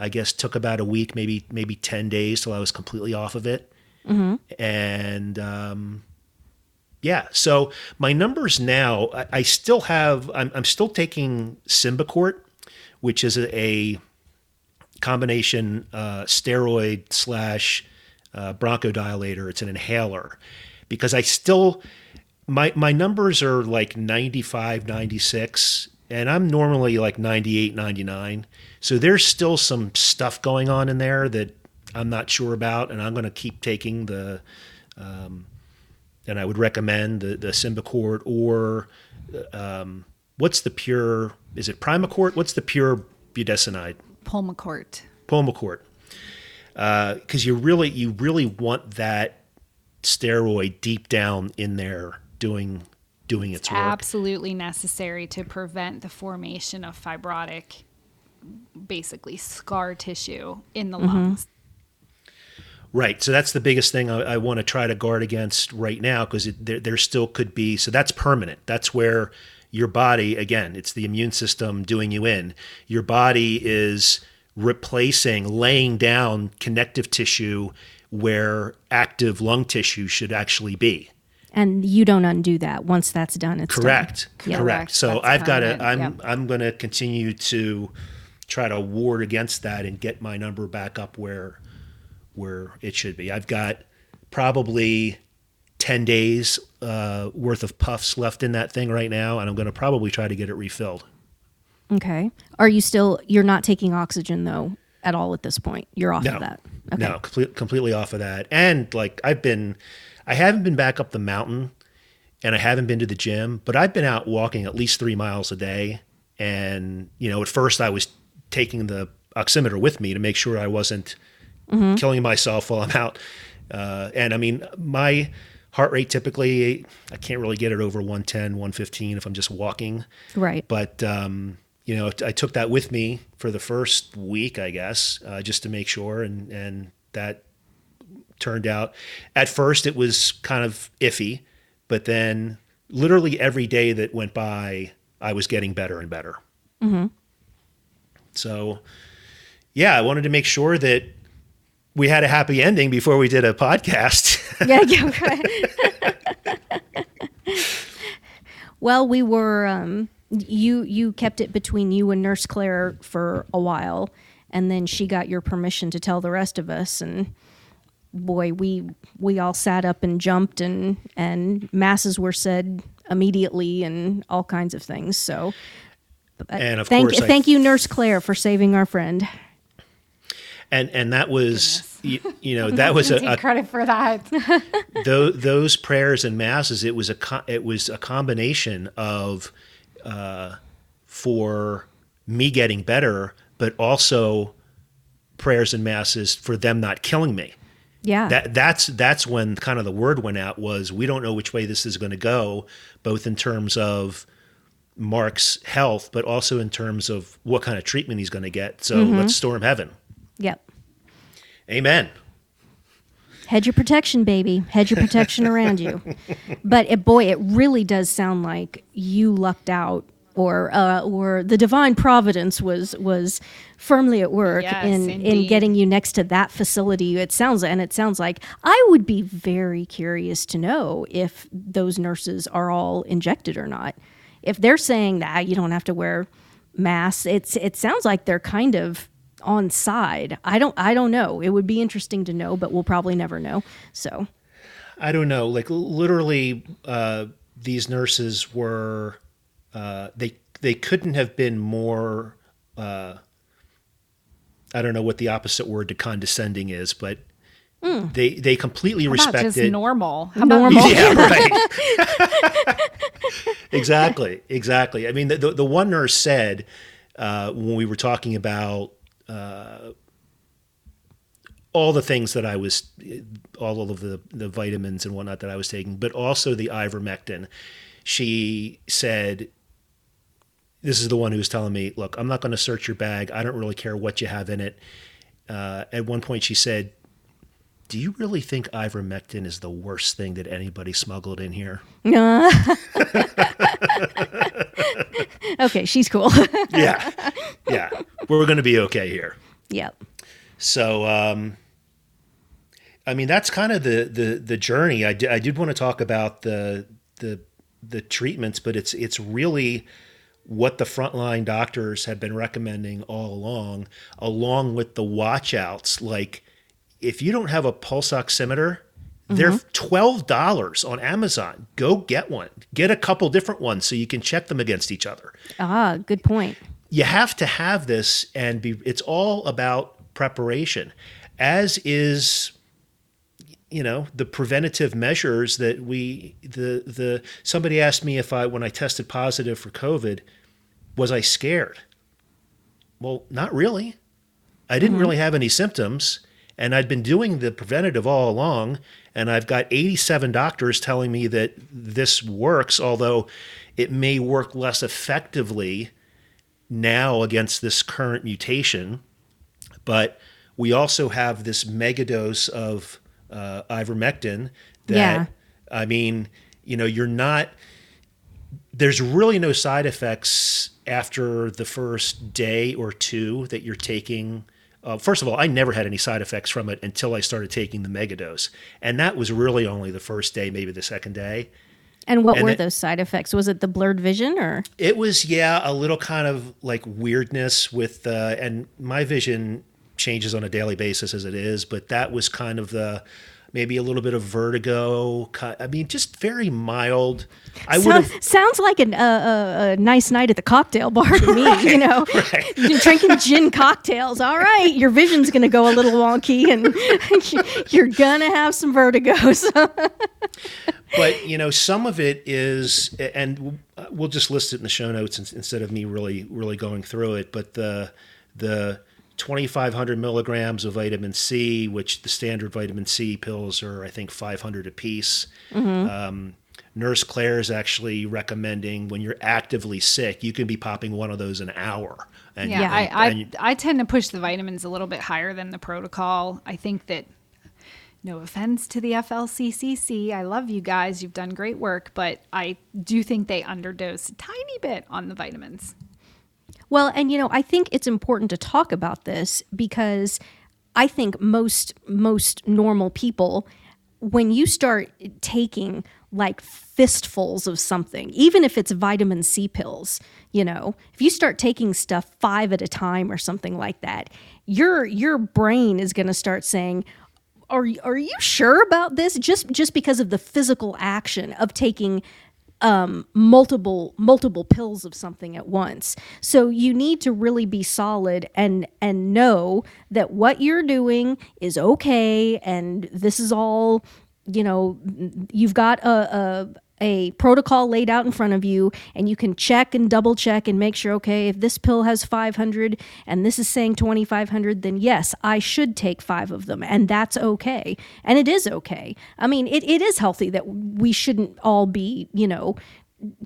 I guess took about a week, maybe maybe 10 days till I was completely off of it. And um, yeah, so my numbers now, I, I still have, I'm, I'm still taking Symbicort, which is a, a combination uh, steroid slash uh, bronchodilator. It's an inhaler because I still, my, my numbers are like 95, 96, and I'm normally like 98, 99. So there's still some stuff going on in there that I'm not sure about, and I'm going to keep taking the, um, and I would recommend the, the Symbicort or um, what's the pure, is it Primacort? What's the pure budesonide? Pulmicort. Pulmicort. Because you really, you really want that steroid deep down in there doing doing its work. Absolutely necessary to prevent the formation of fibrotic, basically scar tissue in the mm-hmm. lungs. Right. So that's the biggest thing I, I want to try to guard against right now because there, there still could be. So that's permanent. That's where your body, again, it's the immune system doing you in. Your body is replacing, laying down connective tissue where active lung tissue should actually be. And you don't undo that. Once that's done, it's done. Correct. Yeah. Correct. Correct. So That's I've got to. I'm. Yep. I'm going to continue to try to ward against that and get my number back up where where it should be. I've got probably ten days uh, worth of puffs left in that thing right now, and I'm going to probably try to get it refilled. Okay. Are you still, you're not taking oxygen though at all at this point? You're off No, of that. no, complete, completely off of that. And like I've been, I haven't been back up the mountain, and I haven't been to the gym, but I've been out walking at least three miles a day. And you know, at first I was taking the oximeter with me to make sure I wasn't killing myself while I'm out. Uh, and I mean, my heart rate typically, I can't really get it over 110, 115 if I'm just walking. Right. But um, you know, I took that with me for the first week, I guess, uh, just to make sure, and and that turned out. At first, it was kind of iffy, but then literally every day that went by, I was getting better and better. So, yeah, I wanted to make sure that we had a happy ending before we did a podcast. yeah, yeah. well, we were um, you you kept it between you and Nurse Claire for a while, and then she got your permission to tell the rest of us, and boy, we we all sat up and jumped, and and masses were said immediately, and all kinds of things. So, and of thank course, I thank you, Nurse Claire, for saving our friend. and and that was you, you know that was a, Take a credit for that. those, those prayers and masses it was a it was a combination of uh, for me getting better but also prayers and masses for them not killing me Yeah, that that's that's when kind of the word went out was we don't know which way this is going to go both in terms of Mark's health but also in terms of what kind of treatment he's going to get so mm-hmm. let's storm heaven yep. amen Hedge your protection, baby. Hedge your protection around you. But it, boy, it really does sound like you lucked out, or uh, or the divine providence was was firmly at work Yes, in in getting you next to that facility. It sounds and it sounds like I would be very curious to know if those nurses are all injected or not. If they're saying that you don't have to wear masks, it's it sounds like they're kind of on side. I don't I don't know. It would be interesting to know, but we'll probably never know. So I don't know. Like literally, uh, these nurses were uh, they they couldn't have been more. Uh, I don't know what the opposite word to condescending is, but they they completely How about just respected. normal? How Normal. yeah, right. exactly, exactly. I mean, the, the the one nurse said uh, when we were talking about uh, all the things that I was, all of the the vitamins and whatnot that I was taking, but also the ivermectin. She said this is the one who was telling me, "Look, I'm not going to search your bag. I don't really care what you have in it." Uh, at one point, she said, "Do you really think ivermectin is the worst thing that anybody smuggled in here?" No. okay, she's cool. yeah, yeah, we're going to be okay here. yep. So, um, I mean, that's kind of the the the journey. I, d- I did want to talk about the the the treatments, but it's it's really what the frontline doctors have been recommending all along, along with the watchouts. Like, if you don't have a pulse oximeter, they're twelve dollars on Amazon. Go get one. Get a couple different ones so you can check them against each other Ah, good point. you have to have this and be it's all about preparation as is you know the preventative measures that we the the somebody asked me if i when i tested positive for covid was i scared? Well not really. I didn't mm-hmm. really have any symptoms and i'd been doing the preventative all along and i've got 87 doctors telling me that this works although it may work less effectively now against this current mutation, but we also have this megadose of uh, ivermectin that, Yeah. I mean, you know, you're not, there's really no side effects after the first day or two that you're taking. Uh, first of all, I never had any side effects from it until I started taking the megadose. And that was really only the first day, maybe the second day. And what And were it- those side effects? Was it the blurred vision or? It was yeah, a little kind of like weirdness with uh, and my vision changes on a daily basis as it is, but that was kind of the maybe a little bit of vertigo. I mean, just very mild. I would Sounds, sounds like an, uh, a, a nice night at the cocktail bar to me. you know, You're drinking gin cocktails. All right, your vision's going to go a little wonky, and you're gonna have some vertigos. but you know, some of it is, and we'll just list it in the show notes instead of me really really going through it. But the the 2,500 milligrams of vitamin C, which the standard vitamin C pills are, I think, 500 apiece. Um, Nurse Claire is actually recommending when you're actively sick, you can be popping one of those an hour. And, Yeah, and- I, I, and- I tend to push the vitamins a little bit higher than the protocol. I think that, no offense to the FLCCC, I love you guys. You've done great work, but I do think they underdose a tiny bit on the vitamins. Well, and you know, I think it's important to talk about this because I think most most normal people when you start taking like fistfuls of something, even if it's vitamin C pills, you know, if you start taking stuff 5 at a time or something like that, your your brain is going to start saying, are are you sure about this? Just just because of the physical action of taking um, multiple multiple pills of something at once. So you need to really be solid and and know that what you're doing is okay, and this is all you know. You've got a. a a protocol laid out in front of you and you can check and double check and make sure okay if this pill has 500 and this is saying 2500 then yes i should take five of them and that's okay and it is okay i mean it, it is healthy that we shouldn't all be you know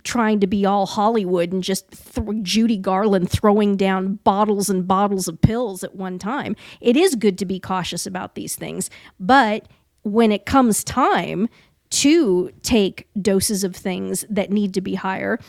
trying to be all Hollywood and just th- Judy Garland throwing down bottles and bottles of pills at one time. It is good to be cautious about these things, but when it comes time to take doses of things that need to be higher,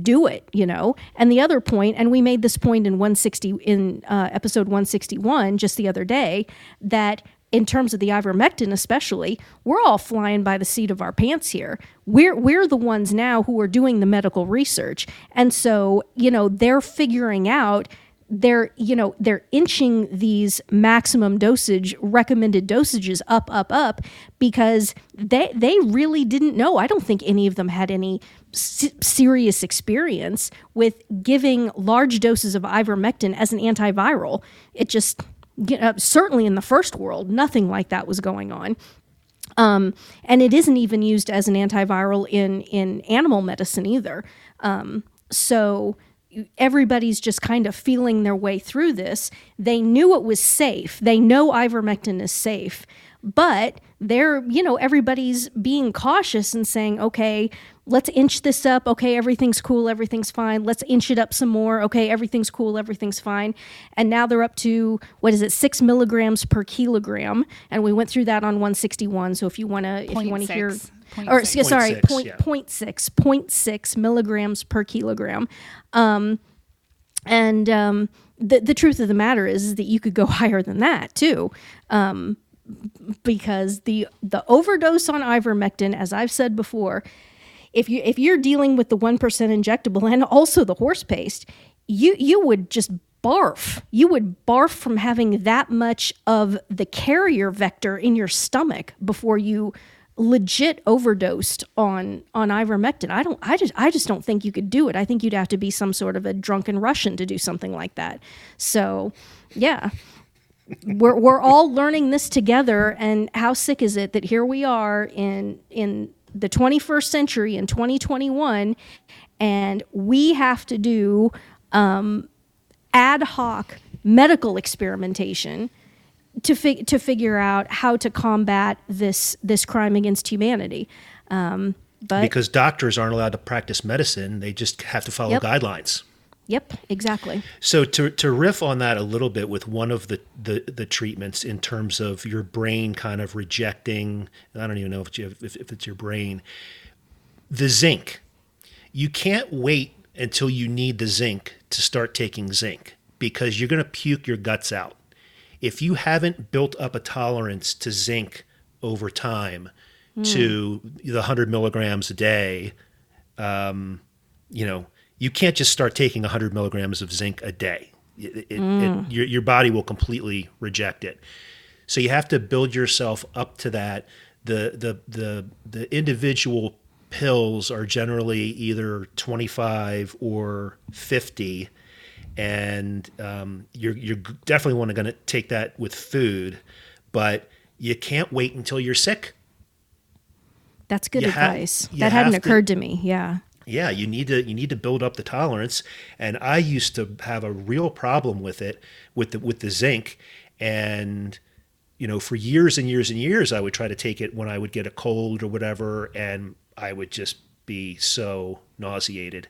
do it you know? And the other point and we made this point in 160 in uh, episode 161 just the other day that in terms of the ivermectin especially we're all flying by the seat of our pants here. We're we're the ones now who are doing the medical research. And so you know they're figuring out they're you know they're inching these maximum dosage recommended dosages up up up because they they really didn't know. I don't think any of them had any s- serious experience with giving large doses of ivermectin as an antiviral. It just you know, certainly in the first world nothing like that was going on. Um, and it isn't even used as an antiviral in in animal medicine either. Um, so everybody's just kind of feeling their way through this. They knew it was safe. They know ivermectin is safe, but they're you know everybody's being cautious and saying, okay, let's inch this up. Okay, everything's cool, everything's fine. Let's inch it up some more. Okay, everything's cool, everything's fine. And now they're up to what is it, six milligrams per kilogram? And we went through that on 161. So if you want to, if you want to hear, Point or six. sorry, Point six, point, yeah. point six, point six milligrams per kilogram. Um, and um, the the truth of the matter is, is that you could go higher than that too, um, because the the overdose on ivermectin, as I've said before, if you if you're dealing with the one percent injectable and also the horse paste, you you would just barf. You would barf from having that much of the carrier vector in your stomach before you legit overdosed on on ivermectin. I don't I just I just don't think you could do it. I think you'd have to be some sort of a drunken Russian to do something like that. So, yeah. We're we're all learning this together and how sick is it that here we are in in the 21st century in 2021 and we have to do um, ad hoc medical experimentation to fig- to figure out how to combat this this crime against humanity. Um, but because doctors aren't allowed to practice medicine; they just have to follow Yep. guidelines. yep, exactly. So to to riff on that a little bit with one of the the, the treatments in terms of your brain kind of rejecting, I don't even know if, you have, if if it's your brain, the zinc. You can't wait until you need the zinc to start taking zinc because you're going to puke your guts out. If you haven't built up a tolerance to zinc over time to the 100 milligrams a day, um, you know, you can't just start taking 100 milligrams of zinc a day. It, it, it, your, your body will completely reject it. So you have to build yourself up to that. The the the the individual pills are generally either 25 or 50, and um, you're you're definitely want to going to take that with food, but you can't wait until you're sick. That's good You advice. you that hadn't have to- occurred to me. Yeah. yeah you need to you need to build up the tolerance and i used to have a real problem with it with the with the zinc and you know for years and years and years i would try to take it when i would get a cold or whatever and i would just be so nauseated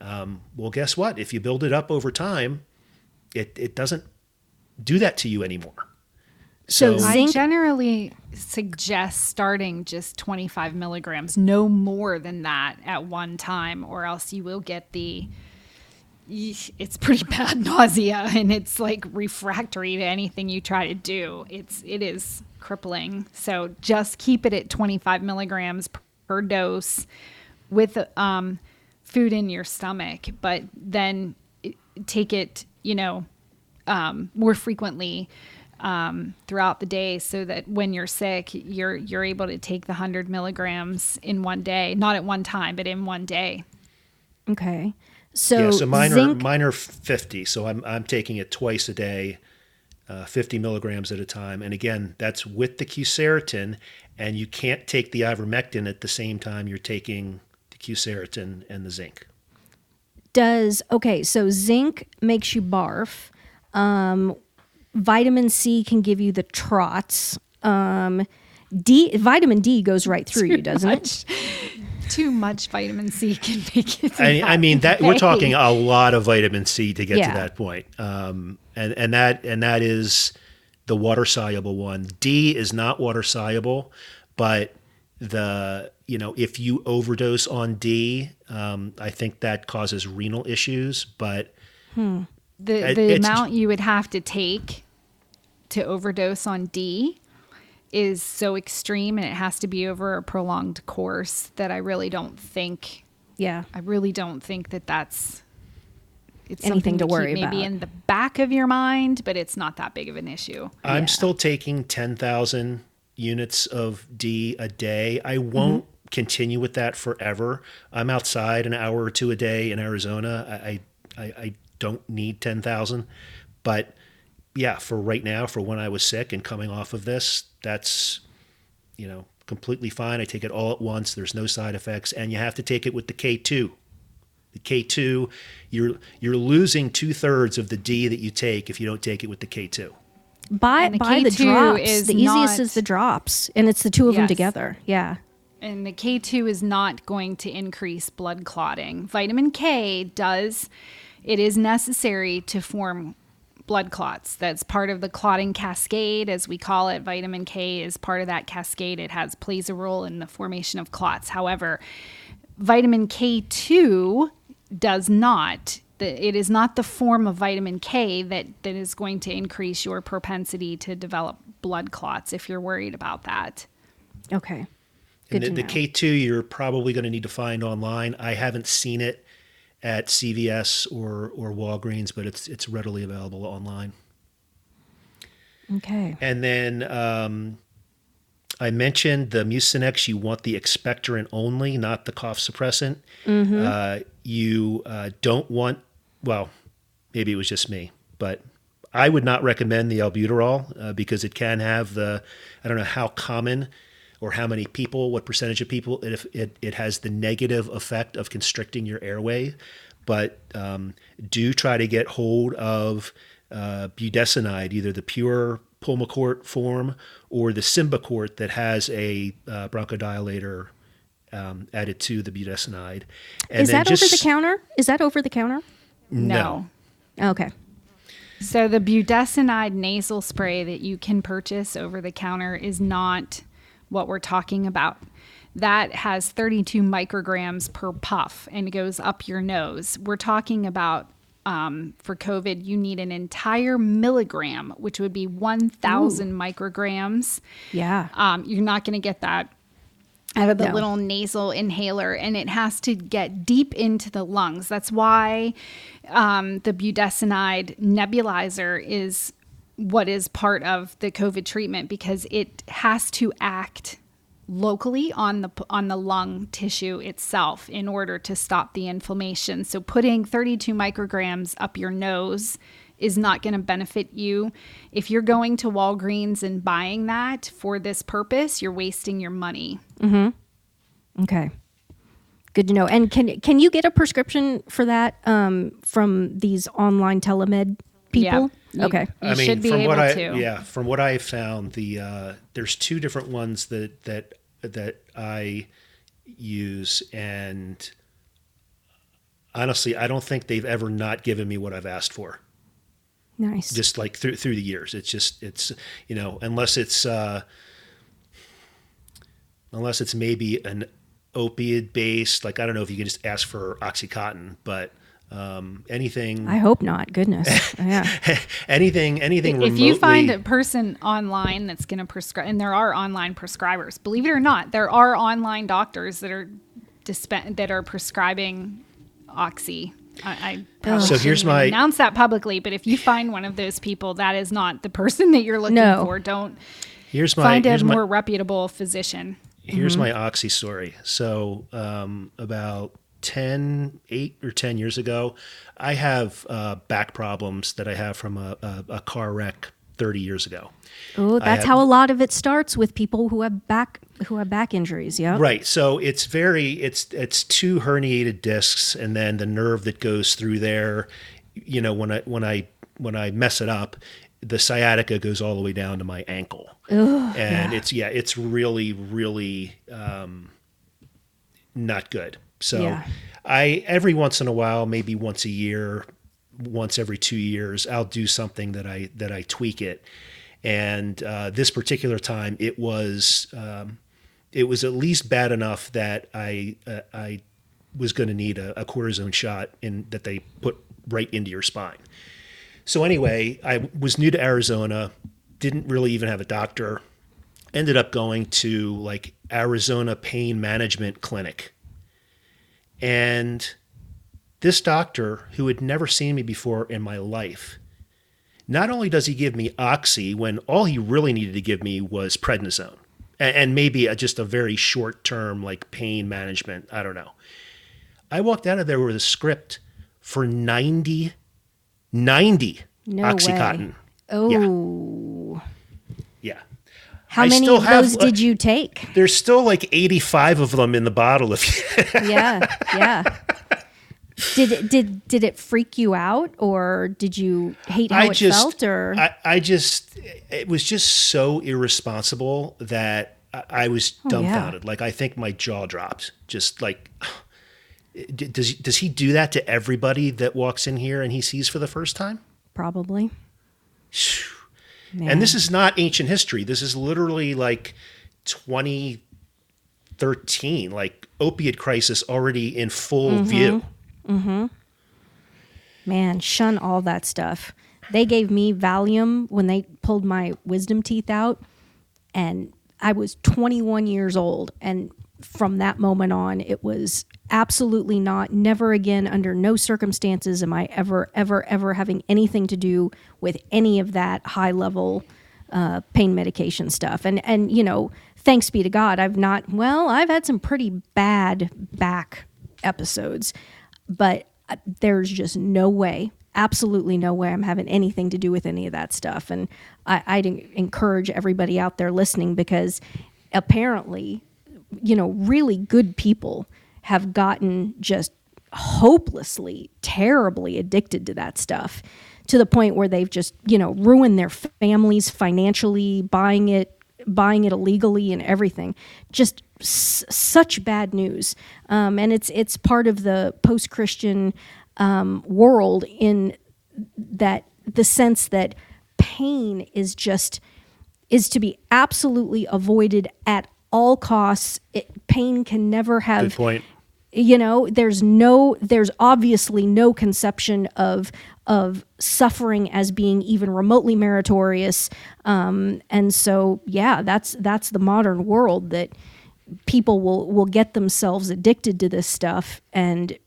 um, well guess what if you build it up over time it, it doesn't do that to you anymore So So- I generally suggest starting just 25 milligrams, no more than that at one time, or else you will get the. It's pretty bad nausea, and it's like refractory to anything you try to do. It's it is crippling. So just keep it at 25 milligrams per dose, with um, food in your stomach, but then take it, you know, um, more frequently um, throughout the day so that when you're sick you're you're able to take the 100 milligrams in one day not at one time but in one day Okay. So, yeah so mine zinc, are mine are 50 so i'm, I'm taking it twice a day uh, 50 milligrams at a time and again that's with the quercetin and you can't take the ivermectin at the same time you're taking the quercetin and the zinc does okay. So zinc makes you barf. Um, vitamin C can give you the trots. Um, D vitamin D goes right through you, doesn't it? too much vitamin c can make it I, I mean that we're talking a lot of vitamin C to get Yeah. to that point. Um, and and that and that is the water soluble one. D is not water soluble, but the you know if you overdose on D, um, I think that causes renal issues. But the the it's- amount you would have to take to overdose on d is so extreme and it has to be over a prolonged course that i really don't think Yeah. I really don't think that that's it's Anything something to keep worry maybe about. Maybe in the back of your mind, but it's not that big of an issue. I'm Yeah. still taking 10,000 units of D a day. I won't continue with that forever. I'm outside an hour or two a day in Arizona. I, I, I don't need 10,000. But yeah, for right now, for when I was sick and coming off of this, that's, you know, completely fine. I take it all at once. There's no side effects. And you have to take it with the K2. The K2, you're, you're losing two thirds of the D that you take if you don't take it with the K2. Buy the buy the drops. is The easiest not- is the drops, and it's the two of them together. Yeah. and the K2 is not going to increase blood clotting. Vitamin K does, it is necessary to form blood clots. That's part of the clotting cascade, as we call it. Vitamin K is part of that cascade. It has plays a role in the formation of clots. However, vitamin K2 does not. The, it is not the form of vitamin K that, that is going to increase your propensity to develop blood clots if you're worried about that. Okay. Good And the, to the. K2 you're probably going to need to find online. I haven't seen it at CVS or or Walgreens, but it's it's readily available online. Okay. And then um, I mentioned the Mucinex. You want the expectorant only, not the cough suppressant. Uh, you uh, don't want. Well, maybe it was just me, but I would not recommend the albuterol uh, because it can have the. I don't know how common or how many people, what percentage of people, it, it, it has the negative effect of constricting your airway. But um, do try to get hold of uh, budesonide, either the pure pulmicort form or the Symbicort that has a uh, bronchodilator um, added to the budesonide. And Is that over the counter? Is that over the counter? No. Okay. So the budesonide nasal spray that you can purchase over the counter is not what we're talking about. That has 32 micrograms per puff and it goes up your nose. We're talking about um, for COVID, you need an entire milligram, which would be 1,000 micrograms. Yeah. Um, you're not going to get that out of the No. little nasal inhaler, and it has to get deep into the lungs. That's why um, the budesonide nebulizer is what is part of the COVID treatment because it has to act locally on the on the lung tissue itself in order to stop the inflammation. So putting 32 micrograms up your nose is not going to benefit you. If you're going to Walgreens and buying that for this purpose, you're wasting your money. Okay. Good to know. And can can you get a prescription for that um, from these online telemed people? Yeah. You- Okay. You should be from able what I, to. Yeah, from what I found, the uh, there's two different ones that that that I use, and honestly, I don't think they've ever not given me what I've asked for. Nice. Just like through through the years, it's just it's you know unless it's uh, unless it's maybe an opiate based, like I don't know if you can just ask for OxyContin, but um, anything I hope not. Goodness. Yeah. anything anything if remotely, you find a person online that's going to prescribe, and there are online prescribers, believe it or not, there are online doctors that are disp- that are prescribing oxy. I, I probably So here's my- announce that publicly, but if you find one of those people, that is not the person that you're looking No. for. Don't here's my find a my, more reputable physician. here's my oxy story so um, about 10 8 or 10 years ago i have uh, back problems that i have from a, a, a car wreck 30 years ago Oh, that's have- how a lot of it starts with people who have back who have back injuries. Yeah. right so it's very it's it's two herniated discs and then the nerve that goes through there you know when i when i when i mess it up the sciatica goes all the way down to my ankle and it's yeah it's really really um, not good so Yeah. i every once in a while maybe once a year once every two years i'll do something that i that i tweak it and uh, this particular time it was um, it was at least bad enough that i uh, i was going to need a, a cortisone shot in that they put right into your spine so anyway, I was new to Arizona, didn't really even have a doctor. Ended up going to like Arizona Pain Management Clinic. And this doctor who had never seen me before in my life, not only does he give me oxy when all he really needed to give me was prednisone and, and maybe a, just a very short term like pain management, I don't know. I walked out of there with a script for 90 90 No oxycontin way. Oh. yeah How I many of have, those uh, did you take? there's still like 85 of them in the bottle if yeah. Yeah. Did it did did it freak you out or did you hate how I it just, felt or I, I just, it was just so irresponsible that I, I was Oh, yeah. dumbfounded. Like I think my jaw dropped. Just like, does does he do that to everybody that walks in here and he sees for the first time? Probably. And this is not ancient history. This is literally like 2013, like opiate crisis already in full Mm-hmm. view. Man, shun all that stuff. They gave me Valium when they pulled my wisdom teeth out, and I was 21 years old. And from that moment on, it was absolutely not, never again, under no circumstances am I ever, ever, ever having anything to do with any of that high level uh, pain medication stuff. And, and, you know, thanks be to God, I've not, well, I've had some pretty bad back episodes, but uh, there's just no way, absolutely no way I'm having anything to do with any of that stuff. And I, I'd encourage everybody out there listening because apparently, you know, really good people have gotten just hopelessly, terribly addicted to that stuff to the point where they've just, you know, ruined their families financially, buying it buying it illegally and everything. Just s- such bad news, um, and it's it's part of the post Christian um, world in that the sense that pain is just is to be absolutely avoided at all costs. It, pain can never have Good point. you know there's no there's obviously no conception of of suffering as being even remotely meritorious um, and so yeah that's that's the modern world that people will will get themselves addicted to this stuff and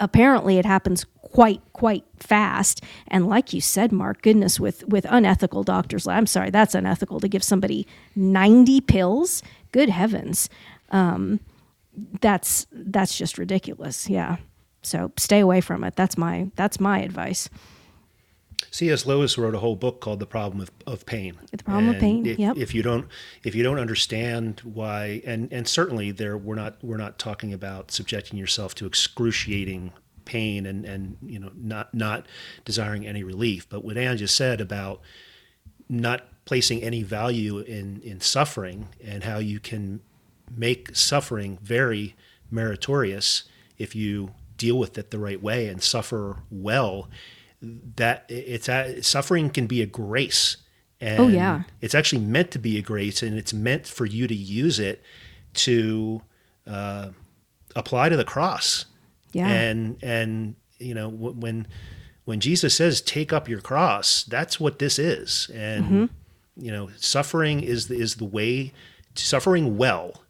apparently it happens quite quite fast and like you said mark goodness with with unethical doctors i'm sorry that's unethical to give somebody 90 pills good heavens um, that's that's just ridiculous. Yeah. So stay away from it. That's my that's my advice. C.S. Lewis wrote a whole book called "The Problem of, of Pain." The Problem of Pain, If, yep. if you don't, if you don't understand why, and and certainly there, we're not we're not talking about subjecting yourself to excruciating pain and and you know not not desiring any relief. But what Ann just said about not placing any value in in suffering and how you can make suffering very meritorious if you deal with it the right way and suffer well that it's a, suffering can be a grace and Oh, yeah. it's actually meant to be a grace and it's meant for you to use it to uh, apply to the cross Yeah. and and you know when when jesus says take up your cross that's what this is and Mm-hmm. you know suffering is the, is the way suffering well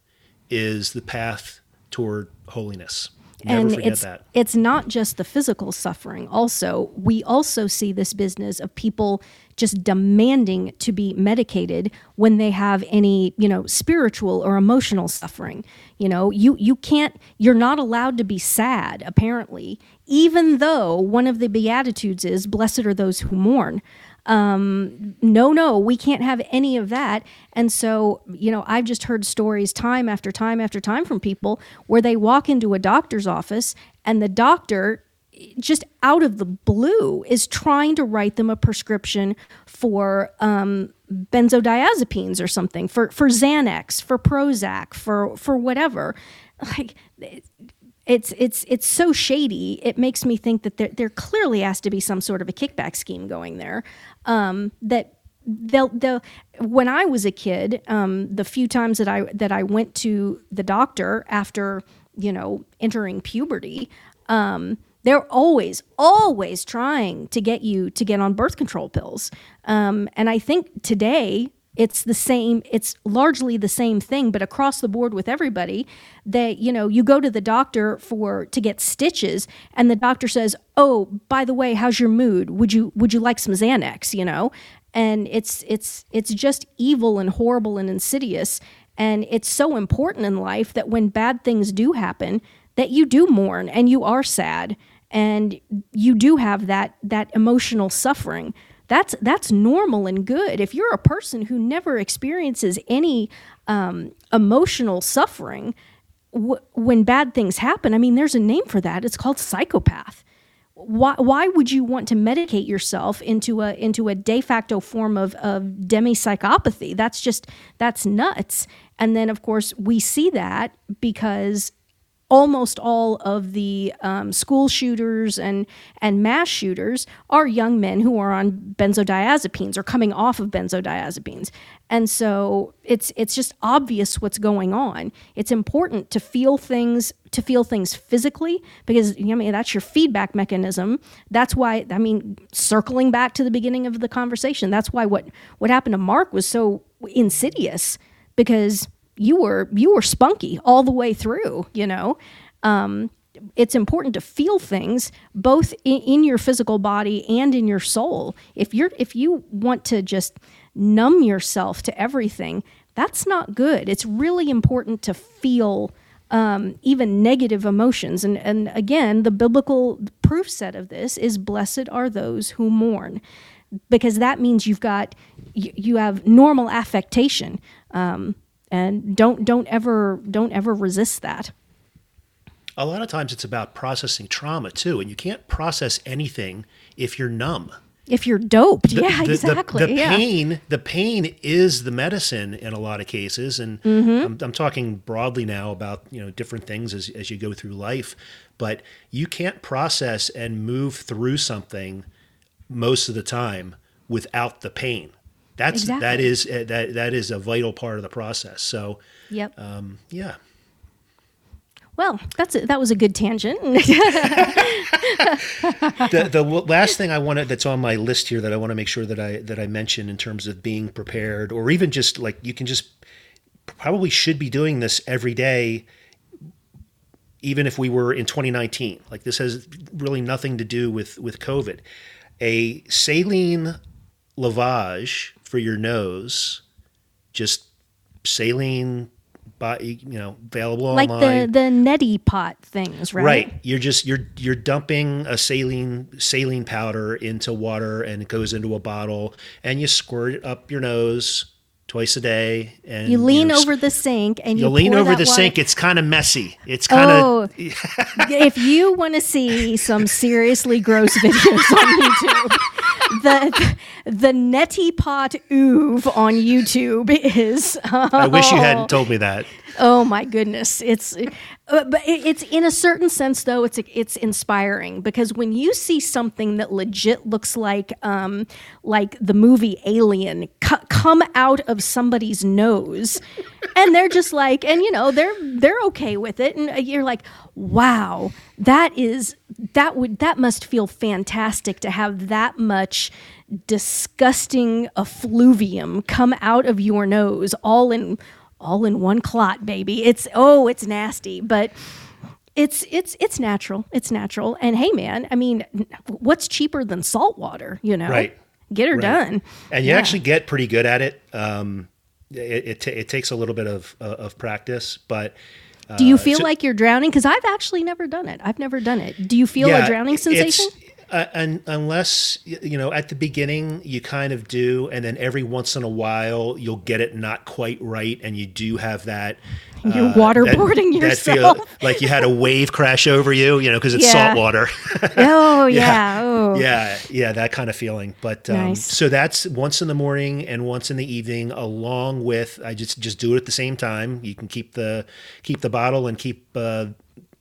is the path toward holiness never and forget it's that it's not just the physical suffering. Also, we also see this business of people just demanding to be medicated when they have any, you know, spiritual or emotional suffering. You know, you you can't you're not allowed to be sad apparently, even though one of the beatitudes is blessed are those who mourn no, no, we can't have any of that. And so, you know, I've just heard stories time after time after time from people where they walk into a doctor's office and the doctor just out of the blue is trying to write them a prescription for um, benzodiazepines or something for for Xanax, for Prozac, for for whatever. Like it's it's it's so shady. It makes me think that there there clearly has to be some sort of a kickback scheme going there. Um, that they'll they'll. When I was a kid, um, the few times that I that I went to the doctor after you know entering puberty, um, they're always always trying to get you to get on birth control pills. Um, and I think today it's the same it's largely the same thing but across the board with everybody that you know you go to the doctor for to get stitches and the doctor says oh by the way how's your mood? Would you would you like some xanax? You know? And it's it's it's just evil and horrible and insidious and it's so important in life that when bad things do happen that you do mourn and you are sad and you do have that that emotional suffering that's that's normal and good. If you're a person who never experiences any um, emotional suffering w- when bad things happen, I mean, there's a name for that. It's called psychopath. why, why would you want to medicate yourself into a into a de facto form of, of demipsychopathy that's just that's nuts and then of course we see that because almost all of the um, school shooters and and mass shooters are young men who are on benzodiazepines or coming off of benzodiazepines. And so it's it's just obvious what's going on. It's important to feel things to feel things physically because I mean that's your feedback mechanism. That's why I mean circling back to the beginning of the conversation that's why what what happened to Mark was so insidious because you were you were spunky all the way through you know? Um, it's important to feel things both in, in, your physical body and in your soul. If you're if you want to just numb yourself to everything that's not good. It's really important to feel um, even negative emotions. And and again the biblical proof set of this is blessed are those who mourn because that means you've got you, you have normal affectation. Um, and don't don't ever don't ever resist that. A lot of times it's about processing trauma too and you can't process anything if you're numb. If you're doped. The, yeah the, exactly. the, the yeah. pain the pain is the medicine in a lot of cases and mm-hmm. I'm, I'm, talking broadly now about you know different things as, as you go through life but you can't process and move through something most of the time without the pain that's exactly. that is uh, that that is a vital part of the process. So, yep. Um, yeah. Well, that's a, that was a good tangent. the, the last thing I wanted that's on my list here that I want to make sure that I that I mention in terms of being prepared, or even just like you can just probably should be doing this every day, even if we were in 2019. Like this has really nothing to do with with COVID. A saline lavage for your nose, just saline, you know, available like online. the the neti pot things, right? Right. You're just you're you're dumping a saline saline powder into water, and it goes into a bottle, and you squirt it up your nose twice a day and you lean over the sink and you, you lean over the water. sink it's kind of messy. It's kind of oh, if you want to see some seriously gross videos on youtube the the neti pot oov on youtube is oh, i wish you hadn't oh. told me that. Oh my goodness, it's uh, but it's in a certain sense though it's it's inspiring because when you see something that legit looks like um, like the movie Alien come out of somebody's nose, and they're just like, and you know they're they're okay with it, and you're like, wow, that is that would that must feel fantastic to have that much disgusting effluvium come out of your nose all in all in one clot, baby. It's oh, it's nasty, but it's it's it's natural. It's natural. And hey, man, I mean, what's cheaper than salt water? You know, right? Get her right. done. And you yeah. actually get pretty good at it. Um, it it, t- it takes a little bit of uh, of practice, but. Uh, Do you feel so, like you're drowning? Because I've actually never done it. I've never done it. Do you feel yeah, a drowning sensation? Uh, and unless you know at the beginning you kind of do and then every once in a while you'll get it not quite right and you do have that you're uh, waterboarding that, yourself that feel, like you had a wave crash over you you know because it's yeah. salt water oh yeah yeah. Oh. yeah yeah that kind of feeling but um, nice. so that's once in the morning and once in the evening along with i just just do it at the same time you can keep the keep the bottle and keep uh,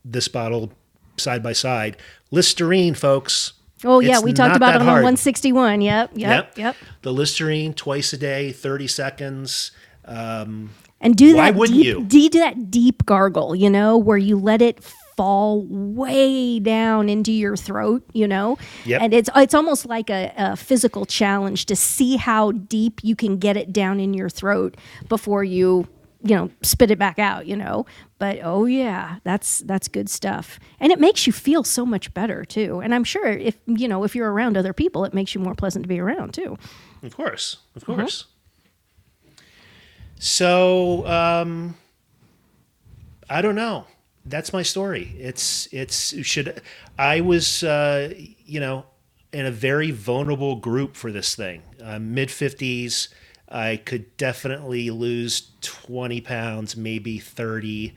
this bottle side by side listerine folks Oh yeah, it's we talked about it on hard. 161. Yep, yep, yep, yep. The Listerine twice a day, 30 seconds. Um, and do that. Why wouldn't deep, you? Do that deep gargle, you know, where you let it fall way down into your throat, you know. Yep. And it's it's almost like a, a physical challenge to see how deep you can get it down in your throat before you you know spit it back out you know? But oh yeah that's that's good stuff. And it makes you feel so much better too. And i'm sure if you know if you're around other people it makes you more pleasant to be around too. Of course. Of mm-hmm. course. So um i don't know. That's my story. It's it's should i was uh you know in a very vulnerable group for this thing. Uh, mid 50s I could definitely lose 20 pounds, maybe 30.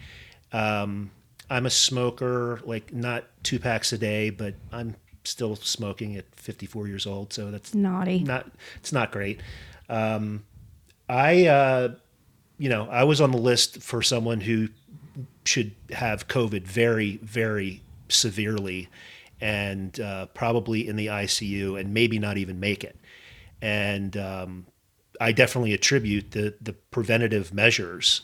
Um, I'm a smoker, like not two packs a day, but I'm still smoking at 54 years old. So that's Naughty. not it's not great. Um, I uh, you know I was on the list for someone who should have COVID very very severely and uh, probably in the ICU and maybe not even make it. And um, I definitely attribute the the preventative measures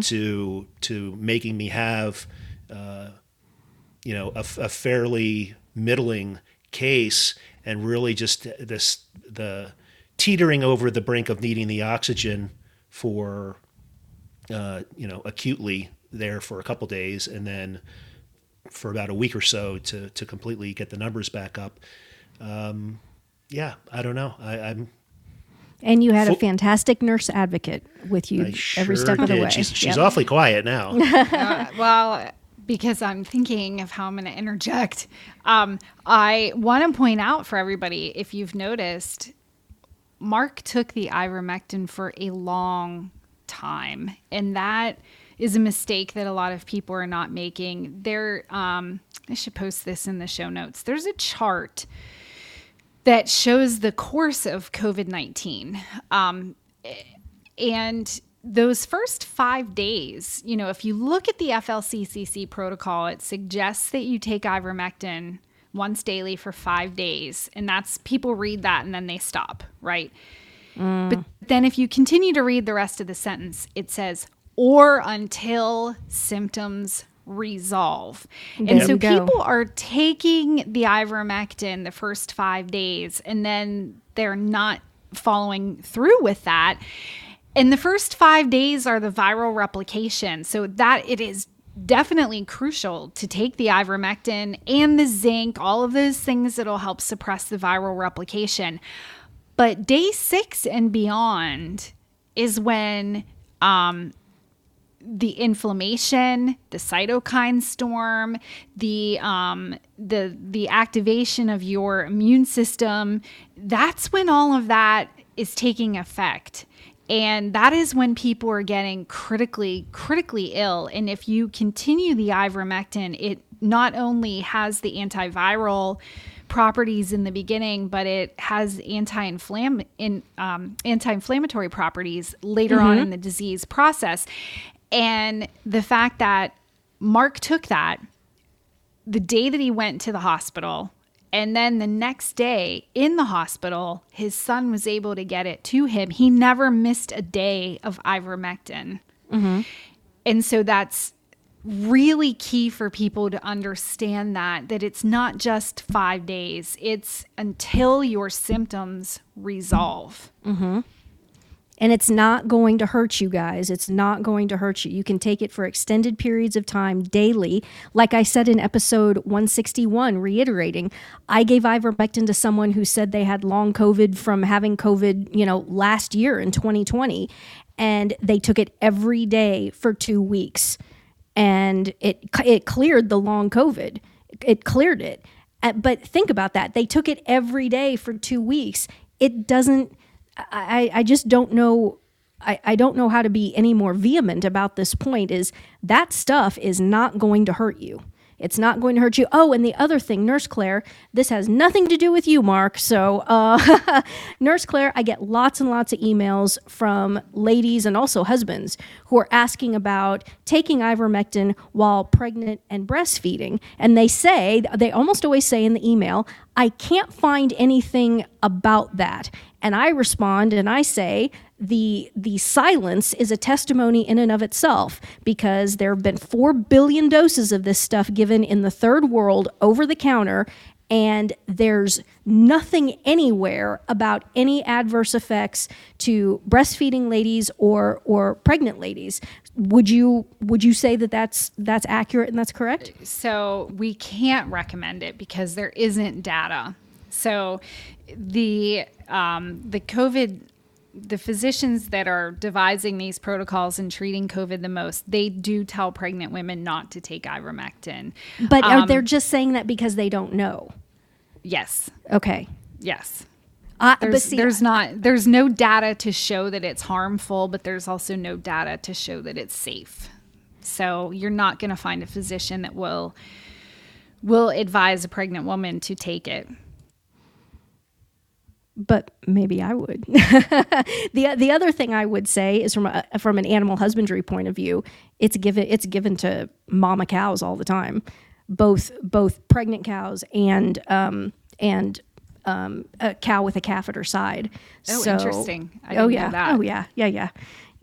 to to making me have uh, you know a, a fairly middling case and really just this the teetering over the brink of needing the oxygen for uh, you know acutely there for a couple days and then for about a week or so to to completely get the numbers back up. Um, yeah, I don't know. I, I'm And you had a fantastic nurse advocate with you I every sure step of the did. way. She's, she's Yep. awfully quiet now. Uh, well, because I'm thinking of how I'm going to interject, um, I want to point out for everybody if you've noticed, Mark took the ivermectin for a long time, and that is a mistake that a lot of people are not making. There, um, I should post this in the show notes. There's a chart that shows the course of COVID 19. Um, and those first five days, you know, if you look at the FLCCC protocol, it suggests that you take ivermectin once daily for five days. And that's people read that and then they stop, right? But then if you continue to read the rest of the sentence, it says, or until symptoms resolve. And There so you go. people are taking the ivermectin the first five days and then they're not following through with that. And the first five days are the viral replication. So that it is definitely crucial to take the ivermectin and the zinc, all of those things that'll help suppress the viral replication. But day six and beyond is when um, the inflammation, the cytokine storm, the um, the the activation of your immune system. That's when all of that is taking effect. And that is when people are getting critically, critically ill. And if you continue the ivermectin, it not only has the antiviral properties in the beginning, but it has anti-inflam in um, anti-inflammatory properties later on in the disease process. And the fact that Mark took that the day that he went to the hospital, and then the next day in the hospital, his son was able to get it to him. He never missed a day of ivermectin. Mm-hmm. And so that's really key for people to understand that that it's not just 5 days. It's until your symptoms resolve. Mm-hmm. And it's not going to hurt you guys. It's not going to hurt you. You can take it for extended periods of time daily. Like I said in episode 161, reiterating, I gave ivermectin to someone who said they had long COVID from having COVID, you know, last year in 2020. And they took it every day for two weeks. And it, it cleared the long COVID. It cleared it. Uh, But think about that. They took it every day for two weeks. It doesn't I, I just don't know I, I don't know how to be any more vehement about this point is that stuff is not going to hurt you. It's not going to hurt you. Oh, and the other thing, Nurse Claire, this has nothing to do with you, Mark. So, uh, Nurse Claire, I get lots and lots of emails from ladies and also husbands who are asking about taking ivermectin while pregnant and breastfeeding. And they say, they almost always say in the email, I can't find anything about that. And I respond and I say, the the silence is a testimony in and of itself because there have been 4 billion doses of this stuff given in the third world over the counter and there's nothing anywhere about any adverse effects to breastfeeding ladies or or pregnant ladies would you would you say that that's that's accurate and that's correct So we can't recommend it because there isn't data. So the um, the COVID the physicians that are devising these protocols and treating COVID the most, they do tell pregnant women not to take ivermectin. but are Um, they just saying that because they don't know Yes, okay yes. uh, but There's, see, there's not there's no data to show that it's harmful, but there's also no data to show that it's safe. So you're not going to find a physician that will will advise a pregnant woman to take it. But maybe I would. the the other thing I would say is from a, from an animal husbandry point of view, it's given it's given to mama cows all the time, both both pregnant cows and um, and um, a cow with a calf at her side. Oh, So- interesting. I oh yeah. that. Oh yeah. Yeah yeah.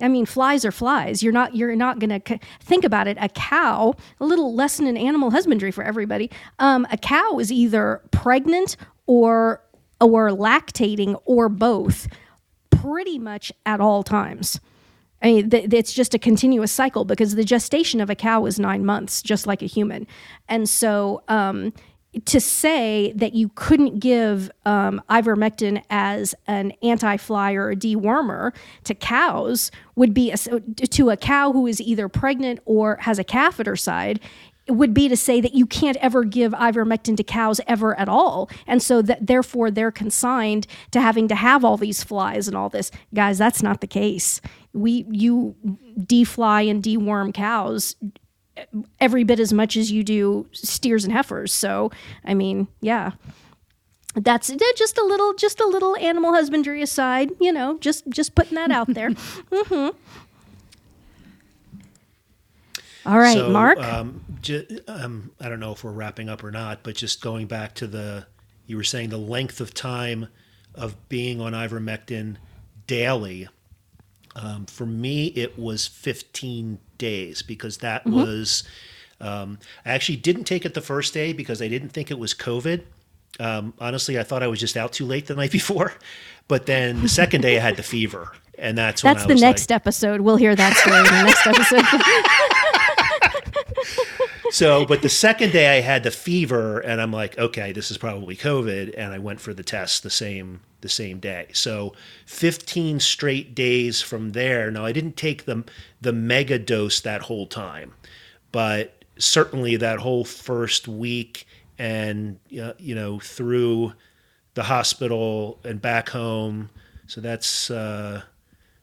I mean, flies are flies. You're not. You're not going to think about it. A cow. A little lesson in animal husbandry for everybody. Um, a cow is either pregnant or or lactating or both, pretty much at all times. I mean, th- it's just a continuous cycle because the gestation of a cow is nine months, just like a human. And so, um, to say that you couldn't give um, ivermectin as an anti-fly or a dewormer to cows would be a, to a cow who is either pregnant or has a calf at her side would be to say that you can't ever give ivermectin to cows ever at all. And so that therefore they're consigned to having to have all these flies and all this. Guys that's not the case. We you defly and deworm cows every bit as much as you do steers and heifers. So i mean yeah. That's eh, just a little just a little animal husbandry aside you know just just putting that out there. Hmm all right So, mark? Um, ju- um, I don't know if we're wrapping up or not, but just going back to the, you were saying the length of time of being on ivermectin daily. Um, for me, it was 15 days because that Mm-hmm. was. Um, I actually didn't take it the first day because I didn't think it was COVID. Um, honestly, I thought I was just out too late the night before. But then the second day, I had the fever, and that's when that's the next like, episode we'll hear that story in the next episode So, but the second day I had the fever, and I'm like, okay, this is probably COVID, and I went for the test the same the same day. So, 15 straight days from there. Now, I didn't take the the mega dose that whole time, but certainly that whole first week and you know through the hospital and back home. So that's uh,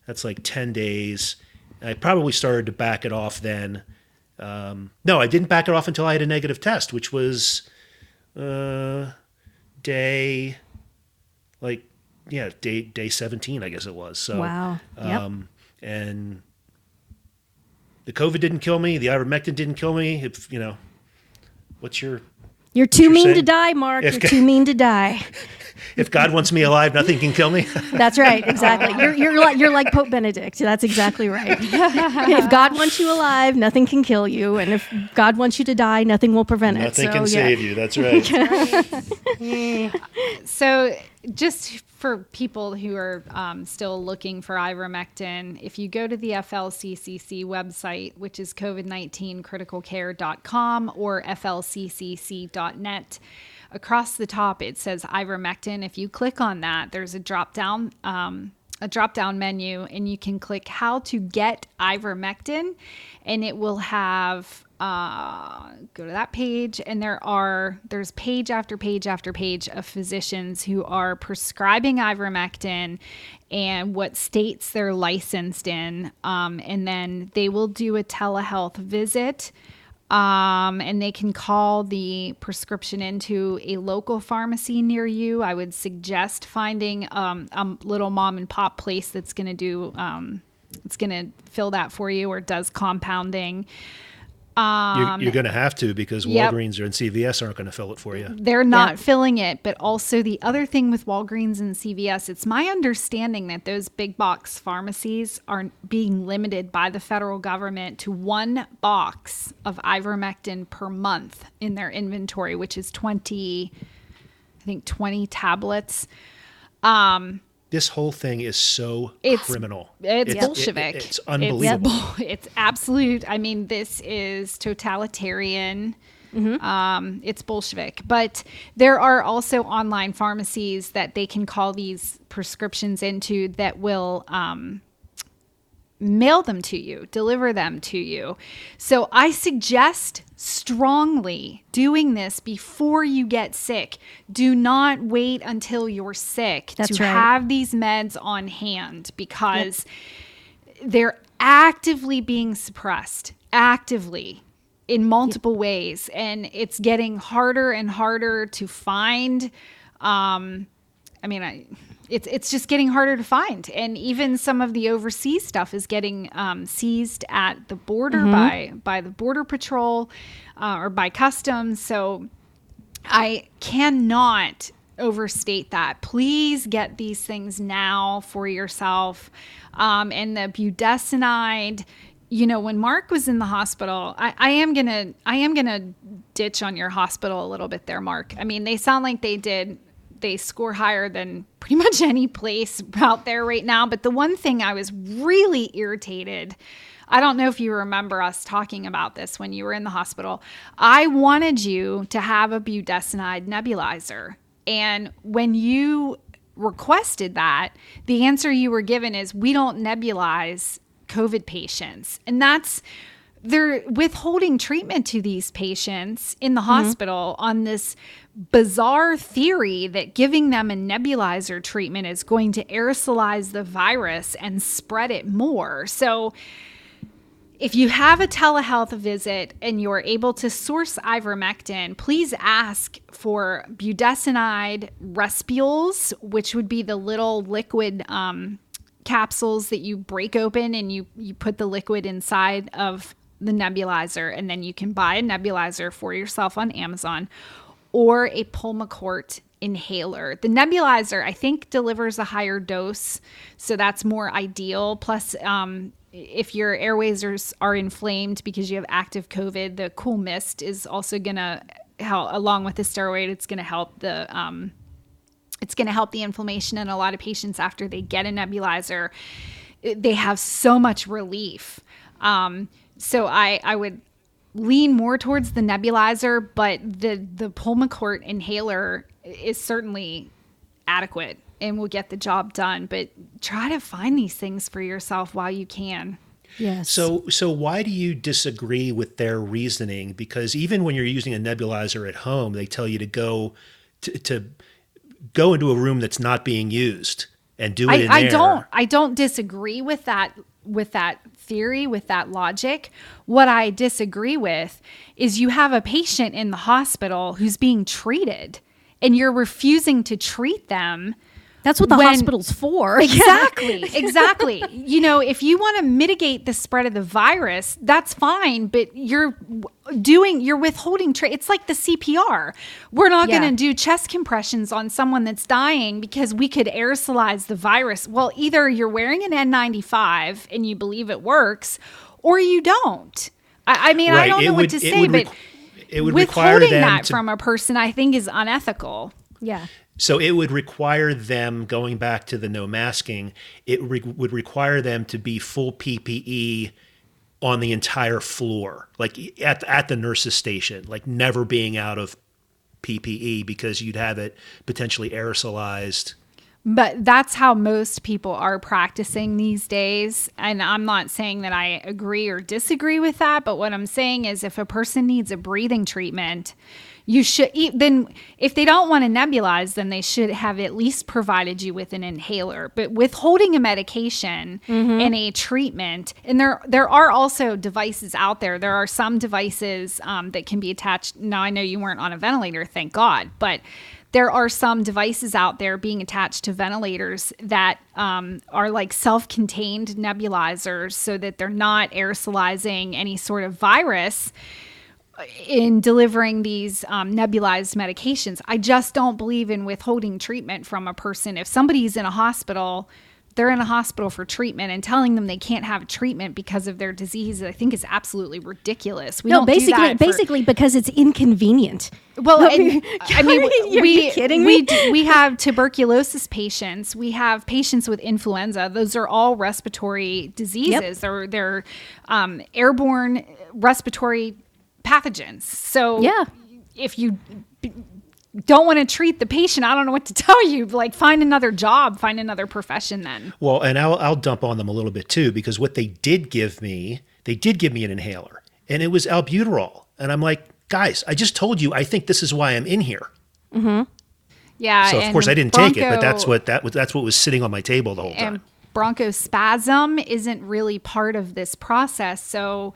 that's like 10 days. I probably started to back it off then. Um, no, I didn't back it off until I had a negative test, which was uh, day like yeah day day 17 I guess it was. So wow yep. um, and the COVID didn't kill me. The ivermectin didn't kill me. If you know, what's your you're too you're mean to die mark If you're too mean to die if God wants me alive, nothing can kill me. That's right, exactly. You're you're like you're like Pope Benedict. That's exactly right. if God wants you alive, nothing can kill you, and if God wants you to die, nothing will prevent it. nothing So, can yeah. save you. That's right. So, just for people who are um, still looking for ivermectin, if you go to the FLCCC website, which is covid19criticalcare.com or flccc.net, across the top it says ivermectin. If you click on that, there's a drop down. Um, a drop down menu, and you can click how to get ivermectin, and it will have uh, go to that page and there are there's page after page after page of physicians who are prescribing ivermectin and what states they're licensed in um, and then they will do a telehealth visit um, and they can call the prescription into a local pharmacy near you. I would suggest finding um, a little mom and pop place that's going to do, um, it's going to fill that for you or does compounding. You're, you're going to have to because yep. Walgreens or and CVS aren't going to fill it for you. They're not Yeah. filling it, but also the other thing with Walgreens and CVS, it's my understanding that those big box pharmacies are being limited by the federal government to one box of ivermectin per month in their inventory, which is 20, I think 20 tablets. Um, This whole thing is so It's- criminal. it's it- Bolshevik. it's unbelievable. It's, it's absolute. I mean, this is totalitarian. Um, it's Bolshevik. But there are also online pharmacies that they can call these prescriptions into that will um, mail them to you, deliver them to you. So I suggest strongly doing this before you get sick. Do not wait until you're sick That's to right. have these meds on hand because they're actively being suppressed. Actively. in multiple ways, and it's getting harder and harder to find. Um, I mean, I, it's it's just getting harder to find, and even some of the overseas stuff is getting um, seized at the border mm-hmm. by by the border patrol uh, or by customs. So I cannot overstate that. Please get these things now for yourself. Um, and the budesonide, you know, when Mark was in the hospital, I, I am gonna I am gonna ditch on your hospital a little bit there, Mark. I mean, they sound like they did they score higher than pretty much any place out there right now. But the one thing I was really irritated I don't know if you remember us talking about this when you were in the hospital. I wanted you to have a budesonide nebulizer. And when you requested that, the answer you were given is we don't nebulize COVID patients. And that's they're withholding treatment to these patients in the mm-hmm. hospital on this bizarre theory that giving them a nebulizer treatment is going to aerosolize the virus and spread it more. So if you have a telehealth visit and you're able to source ivermectin, please ask for budesonide respules, which would be the little liquid um, capsules that you break open and you, you put the liquid inside of the nebulizer, and then you can buy a nebulizer for yourself on Amazon or a Pulmicort inhaler. The nebulizer, I think, delivers a higher dose, so that's more ideal. Plus, um, if your airways are, are inflamed because you have active COVID, the cool mist is also going to help, along with the steroid, it's going to help the, um, it's to help the inflammation in a lot of patients after they get a nebulizer. They have so much relief. Um, so I, I would lean more towards the nebulizer, but the, the Pulmicort inhaler is certainly adequate and will get the job done. But try to find these things for yourself while you can. Yes. So so why do you disagree with their reasoning? Because even when you're using a nebulizer at home, they tell you to go to, to go into a room that's not being used and do it I, in I don't I don't disagree with that with that theory, with that logic. What I disagree with is you have a patient in the hospital who's being treated and you're refusing to treat them that's what the when, hospital's for. Exactly. exactly. you know, if you want to mitigate the spread of the virus, that's fine, but you're doing you're withholding tra- it's like the CPR. We're not yeah. going to do chest compressions on someone that's dying because we could aerosolize the virus. Well, either you're wearing an N95 and you believe it works or you don't. I, I mean, right. I don't it know would, what to say, but it would withholding that to- from a person I think is unethical. Yeah. So it would require them going back to the no masking. It re- would require them to be full PPE on the entire floor, like at at the nurses' station, like never being out of PPE because you'd have it potentially aerosolized. But that's how most people are practicing these days. And I'm not saying that I agree or disagree with that, but what I'm saying is if a person needs a breathing treatment, you should eat, then if they don't want to nebulize then they should have at least provided you with an inhaler. But withholding a medication mm-hmm. and a treatment and there there are also devices out there. There are some devices um, that can be attached. Now i know you weren't on a ventilator thank god but there are some devices out there being attached to ventilators that um, are like self contained nebulizers so that they're not aerosolizing any sort of virus in delivering these um, nebulized medications. I just don't believe in withholding treatment from a person. If somebody's in a hospital, they're in a hospital for treatment and telling them they can't have treatment because of their disease, I think is absolutely ridiculous. We no, basically, basically because it's inconvenient. Well, and, I mean, are we kidding we we have tuberculosis patients. We have patients with influenza. Those are all respiratory diseases. Yep. They're they're um, airborne respiratory pathogens. So yeah, if you don't want to treat the patient, I don't know what to tell you. Like, find another job, find another profession then. Well, and I'll, I'll dump on them a little bit too, because what they did give me, they did give me an inhaler, and it was albuterol. And I'm like, guys, I just told you, I think this is why I'm in here. Mm-hmm. Yeah. So of course I didn't broncho, take it, but that's what that was. That's what was sitting on my table the whole time. Bronchospasm isn't really part of this process, so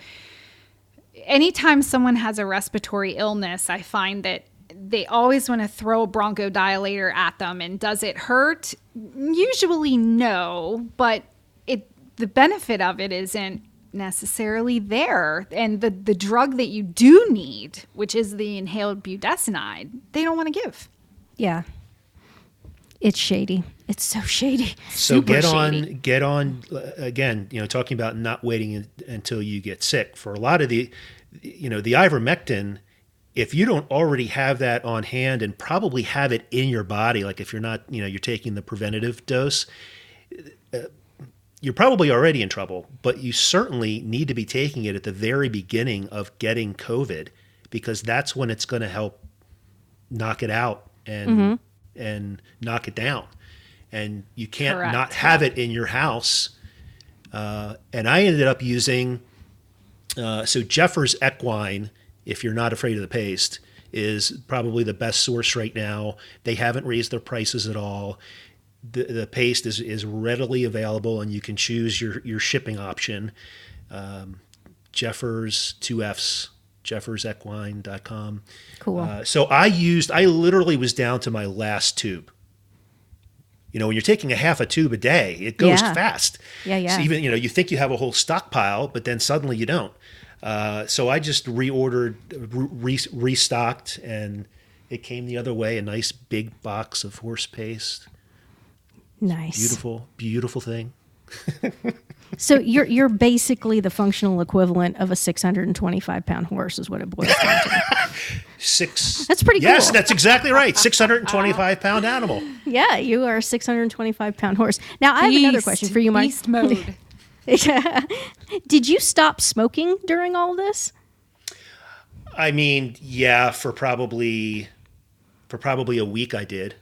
anytime someone has a respiratory illness, I find that they always want to throw a bronchodilator at them. And does it hurt? Usually, no. But it the benefit of it isn't necessarily there. And the the drug that you do need, which is the inhaled budesonide, they don't want to give. Yeah. It's shady. It's so shady. So Super get on, shady. get on. uh, Again, you know, talking about not waiting un- until you get sick. For a lot of the, you know, the ivermectin, if you don't already have that on hand and probably have it in your body, like if you're not, you know, you're taking the preventative dose, uh, you're probably already in trouble. But you certainly need to be taking it at the very beginning of getting COVID because that's when it's going to help knock it out and and knock it down. And you can't Correct. not have it in your house. Uh, and I ended up using uh, so Jeffers Equine, if you're not afraid of the paste, is probably the best source right now. They haven't raised their prices at all. The, the paste is, is readily available, and you can choose your, your shipping option. Um, Jeffers, two F's, jeffersequine.com. Cool. Uh, so I used, I literally was down to my last tube. You know, when you're taking a half a tube a day, it goes Yeah. fast. Yeah, yeah. So even, you know, you think you have a whole stockpile, but then suddenly you don't. Uh, so I just reordered, re- restocked, and it came the other way a nice big box of horse paste. nice. Beautiful, beautiful thing. So you're you're basically the functional equivalent of a 625 pound horse, is what it boils down to. Six. That's pretty good. Yes, cool. that's exactly right. 625 pound animal. yeah, you are a 625 pound horse. Now I have another question for you, Mike. Beast mode. yeah. Did you stop smoking during all this? I mean, yeah, for probably for probably a week I did.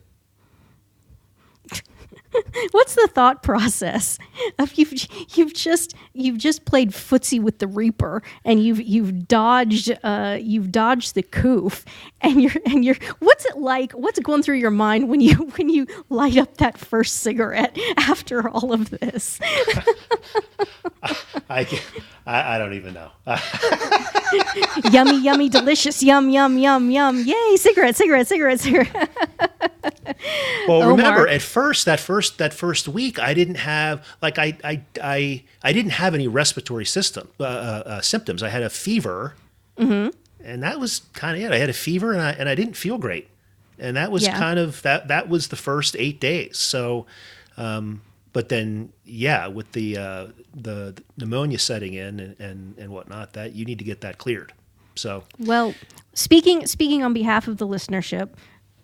What's the thought process of you've you've just you've just played footsie with the Reaper and you've you've dodged uh, you've dodged the coof and you're and you're what's it like what's going through your mind when you when you light up that first cigarette after all of this? I, I, I don't even know. Yummy yummy delicious yum yum yum yum yay cigarette cigarette cigarette cigarette well, Oh, remember at first that first that first week I didn't have like I I I, I didn't have any respiratory system uh, uh, uh, symptoms. I had a fever, Mm-hmm. and that was kind of it. I had a fever and I and I didn't feel great, and that was Yeah. kind of that that was the first eight days. So. Um, but then, yeah, with the uh, the pneumonia setting in and, and, and whatnot, that you need to get that cleared. So Well, speaking speaking on behalf of the listenership,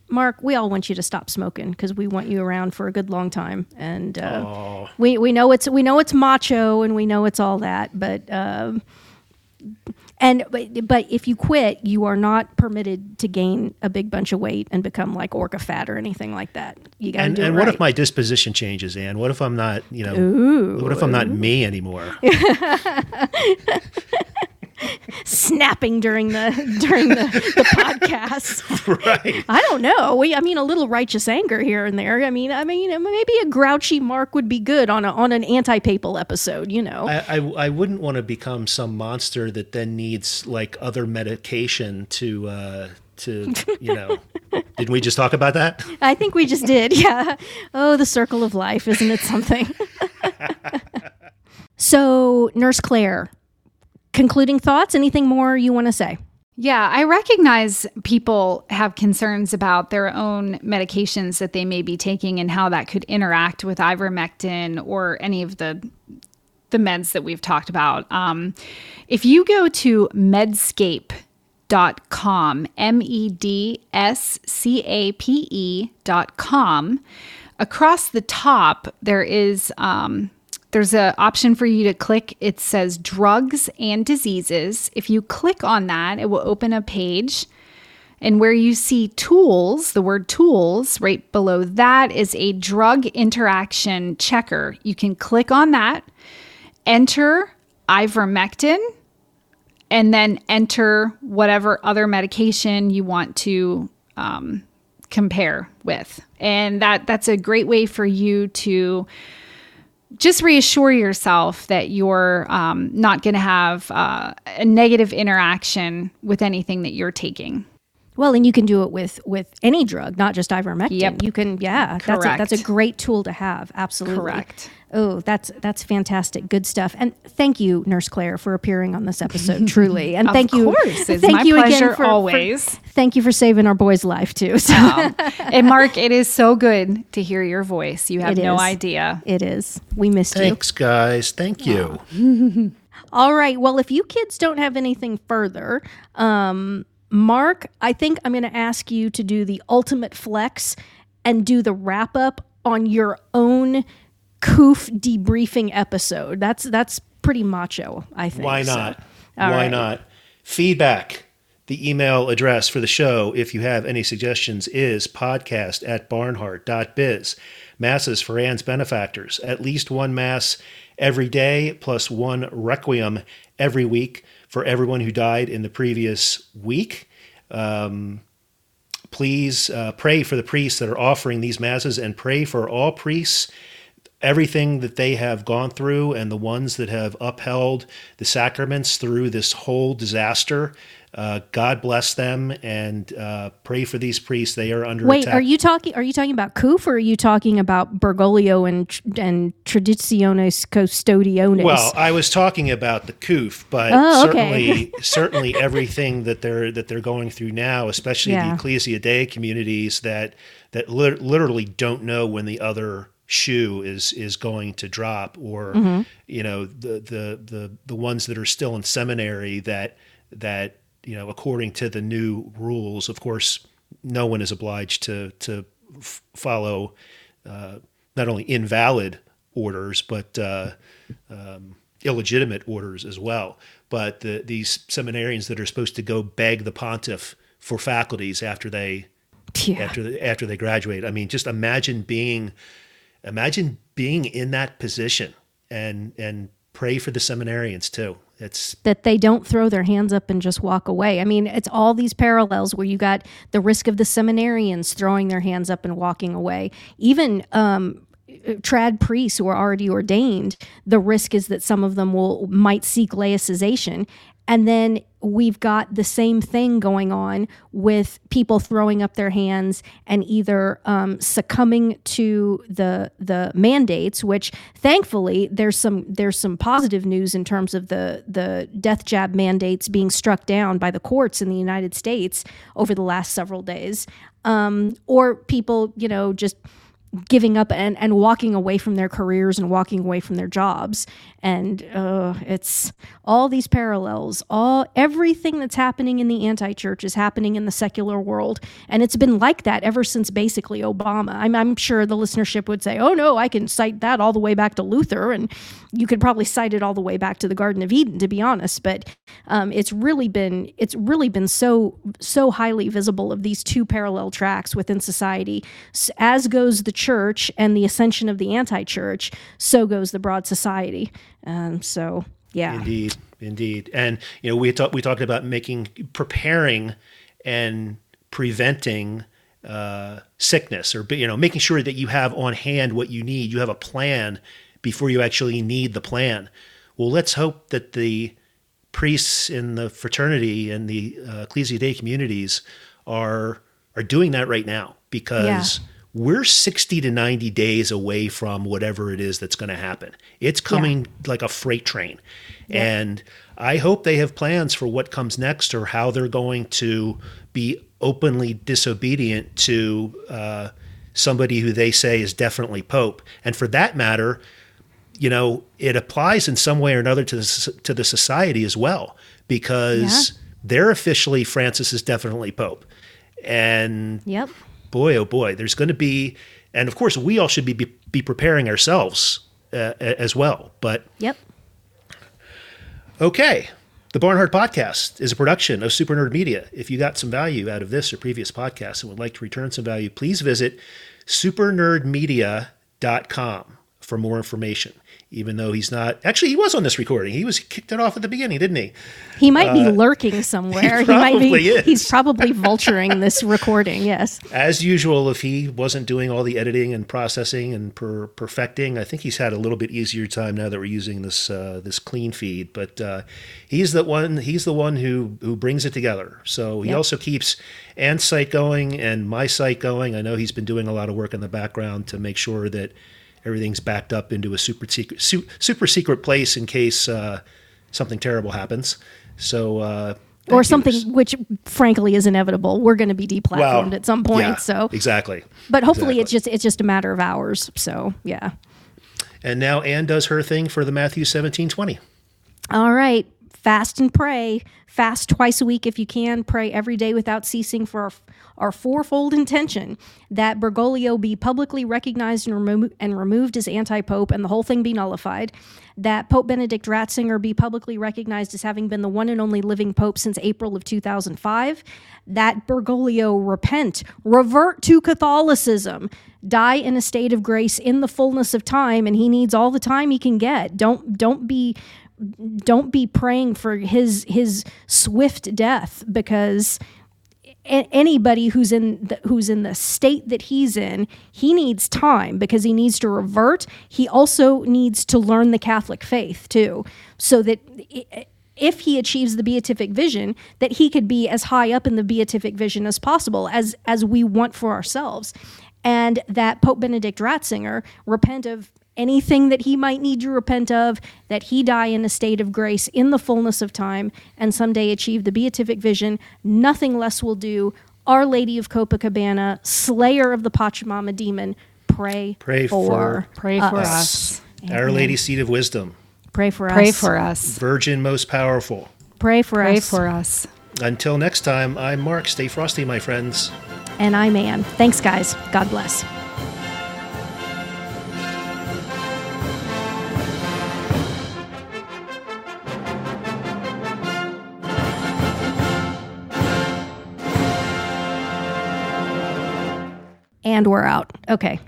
Mark, we all want you to stop smoking because we want you around for a good long time, and uh, we we know it's we know it's macho and we know it's all that, but. Um, and but, but if you quit, you are not permitted to gain a big bunch of weight and become like orca fat or anything like that. You got to and, do it and right. what if my disposition changes, Ann? What if I'm not, you know, what if I'm not me anymore? snapping during the during the, the podcast? right. I don't know. We, I mean, a little righteous anger here and there. I mean, I mean, maybe a grouchy Mark would be good on a, on an anti-papal episode. You know, I, I, I wouldn't want to become some monster that then needs like other medication to, uh, to, you know, didn't we just talk about that? I think we just did. Yeah. Oh, the circle of life, isn't it something? so, Nurse Claire, concluding thoughts. Anything more you want to say? Yeah, I recognize people have concerns about their own medications that they may be taking and how that could interact with ivermectin or any of the the meds that we've talked about. Um, if you go to medscape.com, M D S C A P dot com, across the top there is um, there's an option for you to click. It says drugs and diseases. If you click on that, it will open a page. And where you see tools, the word tools, right below that is a drug interaction checker. You can click on that, enter ivermectin, and then enter whatever other medication you want to um, compare with. And that that's a great way for you to just reassure yourself that you're um, not going to have uh, a negative interaction with anything that you're taking. Well, and you can do it with with any drug, not just ivermectin. Yep. You can, yeah, that's a, that's a great tool to have. Absolutely. Correct. Oh, that's that's fantastic. Good stuff. And thank you, Nurse Claire, for appearing on this episode. Truly, and Of thank you. Of course. It's thank my you pleasure again for, for- always. thank you for saving our boy's life too. So and Mark, it is so good to hear your voice. You have It no is. idea. it is. We missed you. Thanks, guys. Thank you. All right. Well, if you kids don't have anything further, um, Mark, I think I'm going to ask you to do the ultimate flex and do the wrap up on your own coof debriefing episode. That's that's pretty macho, I think. Why not? all Why right. not? Feedback. The email address for the show, if you have any suggestions, is podcast at barnhardt.biz. Masses for Ann's benefactors. At least one mass every day, plus one requiem every week for everyone who died in the previous week. Um, please uh, pray for the priests that are offering these masses and pray for all priests everything that they have gone through and the ones that have upheld the sacraments through this whole disaster. Uh, God bless them and uh, pray for these priests. They are under Wait, attack. are you talking? Are you talking about coof, or are you talking about Bergoglio and and Traditionis Custodes? Well, I was talking about the COOF, but Oh, okay. certainly, certainly everything that they're that they're going through now, especially Yeah. the Ecclesia Dei communities that that lit- literally don't know when the other shoe is is going to drop, or Mm-hmm. you know the the the the ones that are still in seminary that that you know according to the new rules, of course, no one is obliged to to f- follow uh, not only invalid orders but uh, um, illegitimate orders as well. But the, these seminarians that are supposed to go beg the pontiff for faculties after they Yeah. after the, after they graduate. I mean, just imagine being imagine being in that position and and pray for the seminarians too. It's that they don't throw their hands up and just walk away. I mean, it's all these parallels where you got the risk of the seminarians throwing their hands up and walking away. Even um, trad priests who are already ordained, the risk is that some of them will might seek laicization. And then we've got the same thing going on with people throwing up their hands and either um, succumbing to the the mandates, which thankfully there's some there's some positive news in terms of the the death jab mandates being struck down by the courts in the United States over the last several days, um, or people you know just giving up and, and walking away from their careers and walking away from their jobs. And uh, it's all these parallels. All everything that's happening in the anti-church is happening in the secular world. And it's been like that ever since basically obama. I'm, I'm sure the listenership would say oh no i can cite that all the way back to luther and you could probably cite it all the way back to the garden of eden to be honest but um, it's really been it's really been so so highly visible of these two parallel tracks within society. As goes the church and the ascension of the anti-church so goes the broad society. Um, so yeah. Indeed, indeed, and you know we talked we talked about making preparing and preventing uh, sickness, or you know making sure that you have on hand what you need. You have a plan before you actually need the plan. Well, let's hope that the priests in the fraternity and the uh, Ecclesia Dei communities are are doing that right now because we're 60 to 90 days away from whatever it is that's going to happen. It's coming like a freight train. And I hope they have plans for what comes next or how they're going to be openly disobedient to uh, somebody who they say is definitely Pope. And for that matter, you know, it applies in some way or another to the, to the society as well, because they're officially Francis is definitely Pope. And yep boy, oh boy, there's going to be, and of course, we all should be, be, be preparing ourselves uh, as well. But yep okay, the Barnhardt Podcast is a production of Super Nerd Media. If you got some value out of this or previous podcasts and would like to return some value, please visit supernerdmedia.com. for more information, even though he's not. Actually, he was on this recording. He was he kicked it off at the beginning, didn't he? He might be lurking somewhere. He, might be. is. He's probably vulturing this recording. Yes. As usual, if he wasn't doing all the editing and processing and per- perfecting, I think he's had a little bit easier time now that we're using this uh, this clean feed. But uh, he's the one. He's the one who who brings it together. So he Yep. also keeps Ann's site going and my site going. I know he's been doing a lot of work in the background to make sure that everything's backed up into a super secret su- super secret place in case uh, something terrible happens. So. Uh, Or something which, frankly, is inevitable. We're going to be deplatformed at some point. yeah, So, exactly. but hopefully, Exactly. it's just it's just a matter of hours. So, yeah. And now Ann does her thing for the Matthew seventeen twenty. All right. Fast and pray. Fast twice a week if you can. Pray every day without ceasing for our, our fourfold intention that Bergoglio be publicly recognized and, remo- and removed as anti pope and the whole thing be nullified. That Pope Benedict Ratzinger be publicly recognized as having been the one and only living pope since April of 2005. That Bergoglio repent, revert to Catholicism, die in a state of grace in the fullness of time, and he needs all the time he can get. Don't don't be don't be praying for his his swift death because a- anybody who's in the, who's in the state that he's in he needs time because he needs to revert. He also needs to learn the catholic faith too so that i- if he achieves the beatific vision that he could be as high up in the beatific vision as possible as as we want for ourselves. And that pope benedict ratzinger repent of anything that he might need to repent of, that he die in a state of grace in the fullness of time, and someday achieve the beatific vision. Nothing less will do. Our Lady of Copacabana, Slayer of the Pachamama demon, pray, Pray for Pray for us. Our Lady Seat of Wisdom, Pray for Pray us. Pray for us. Virgin Most Powerful. Pray for Pray us. Pray for us. Until next time, I'm Mark. Stay frosty, my friends. and I'm Ann. Thanks, guys. God bless. And we're out. Okay.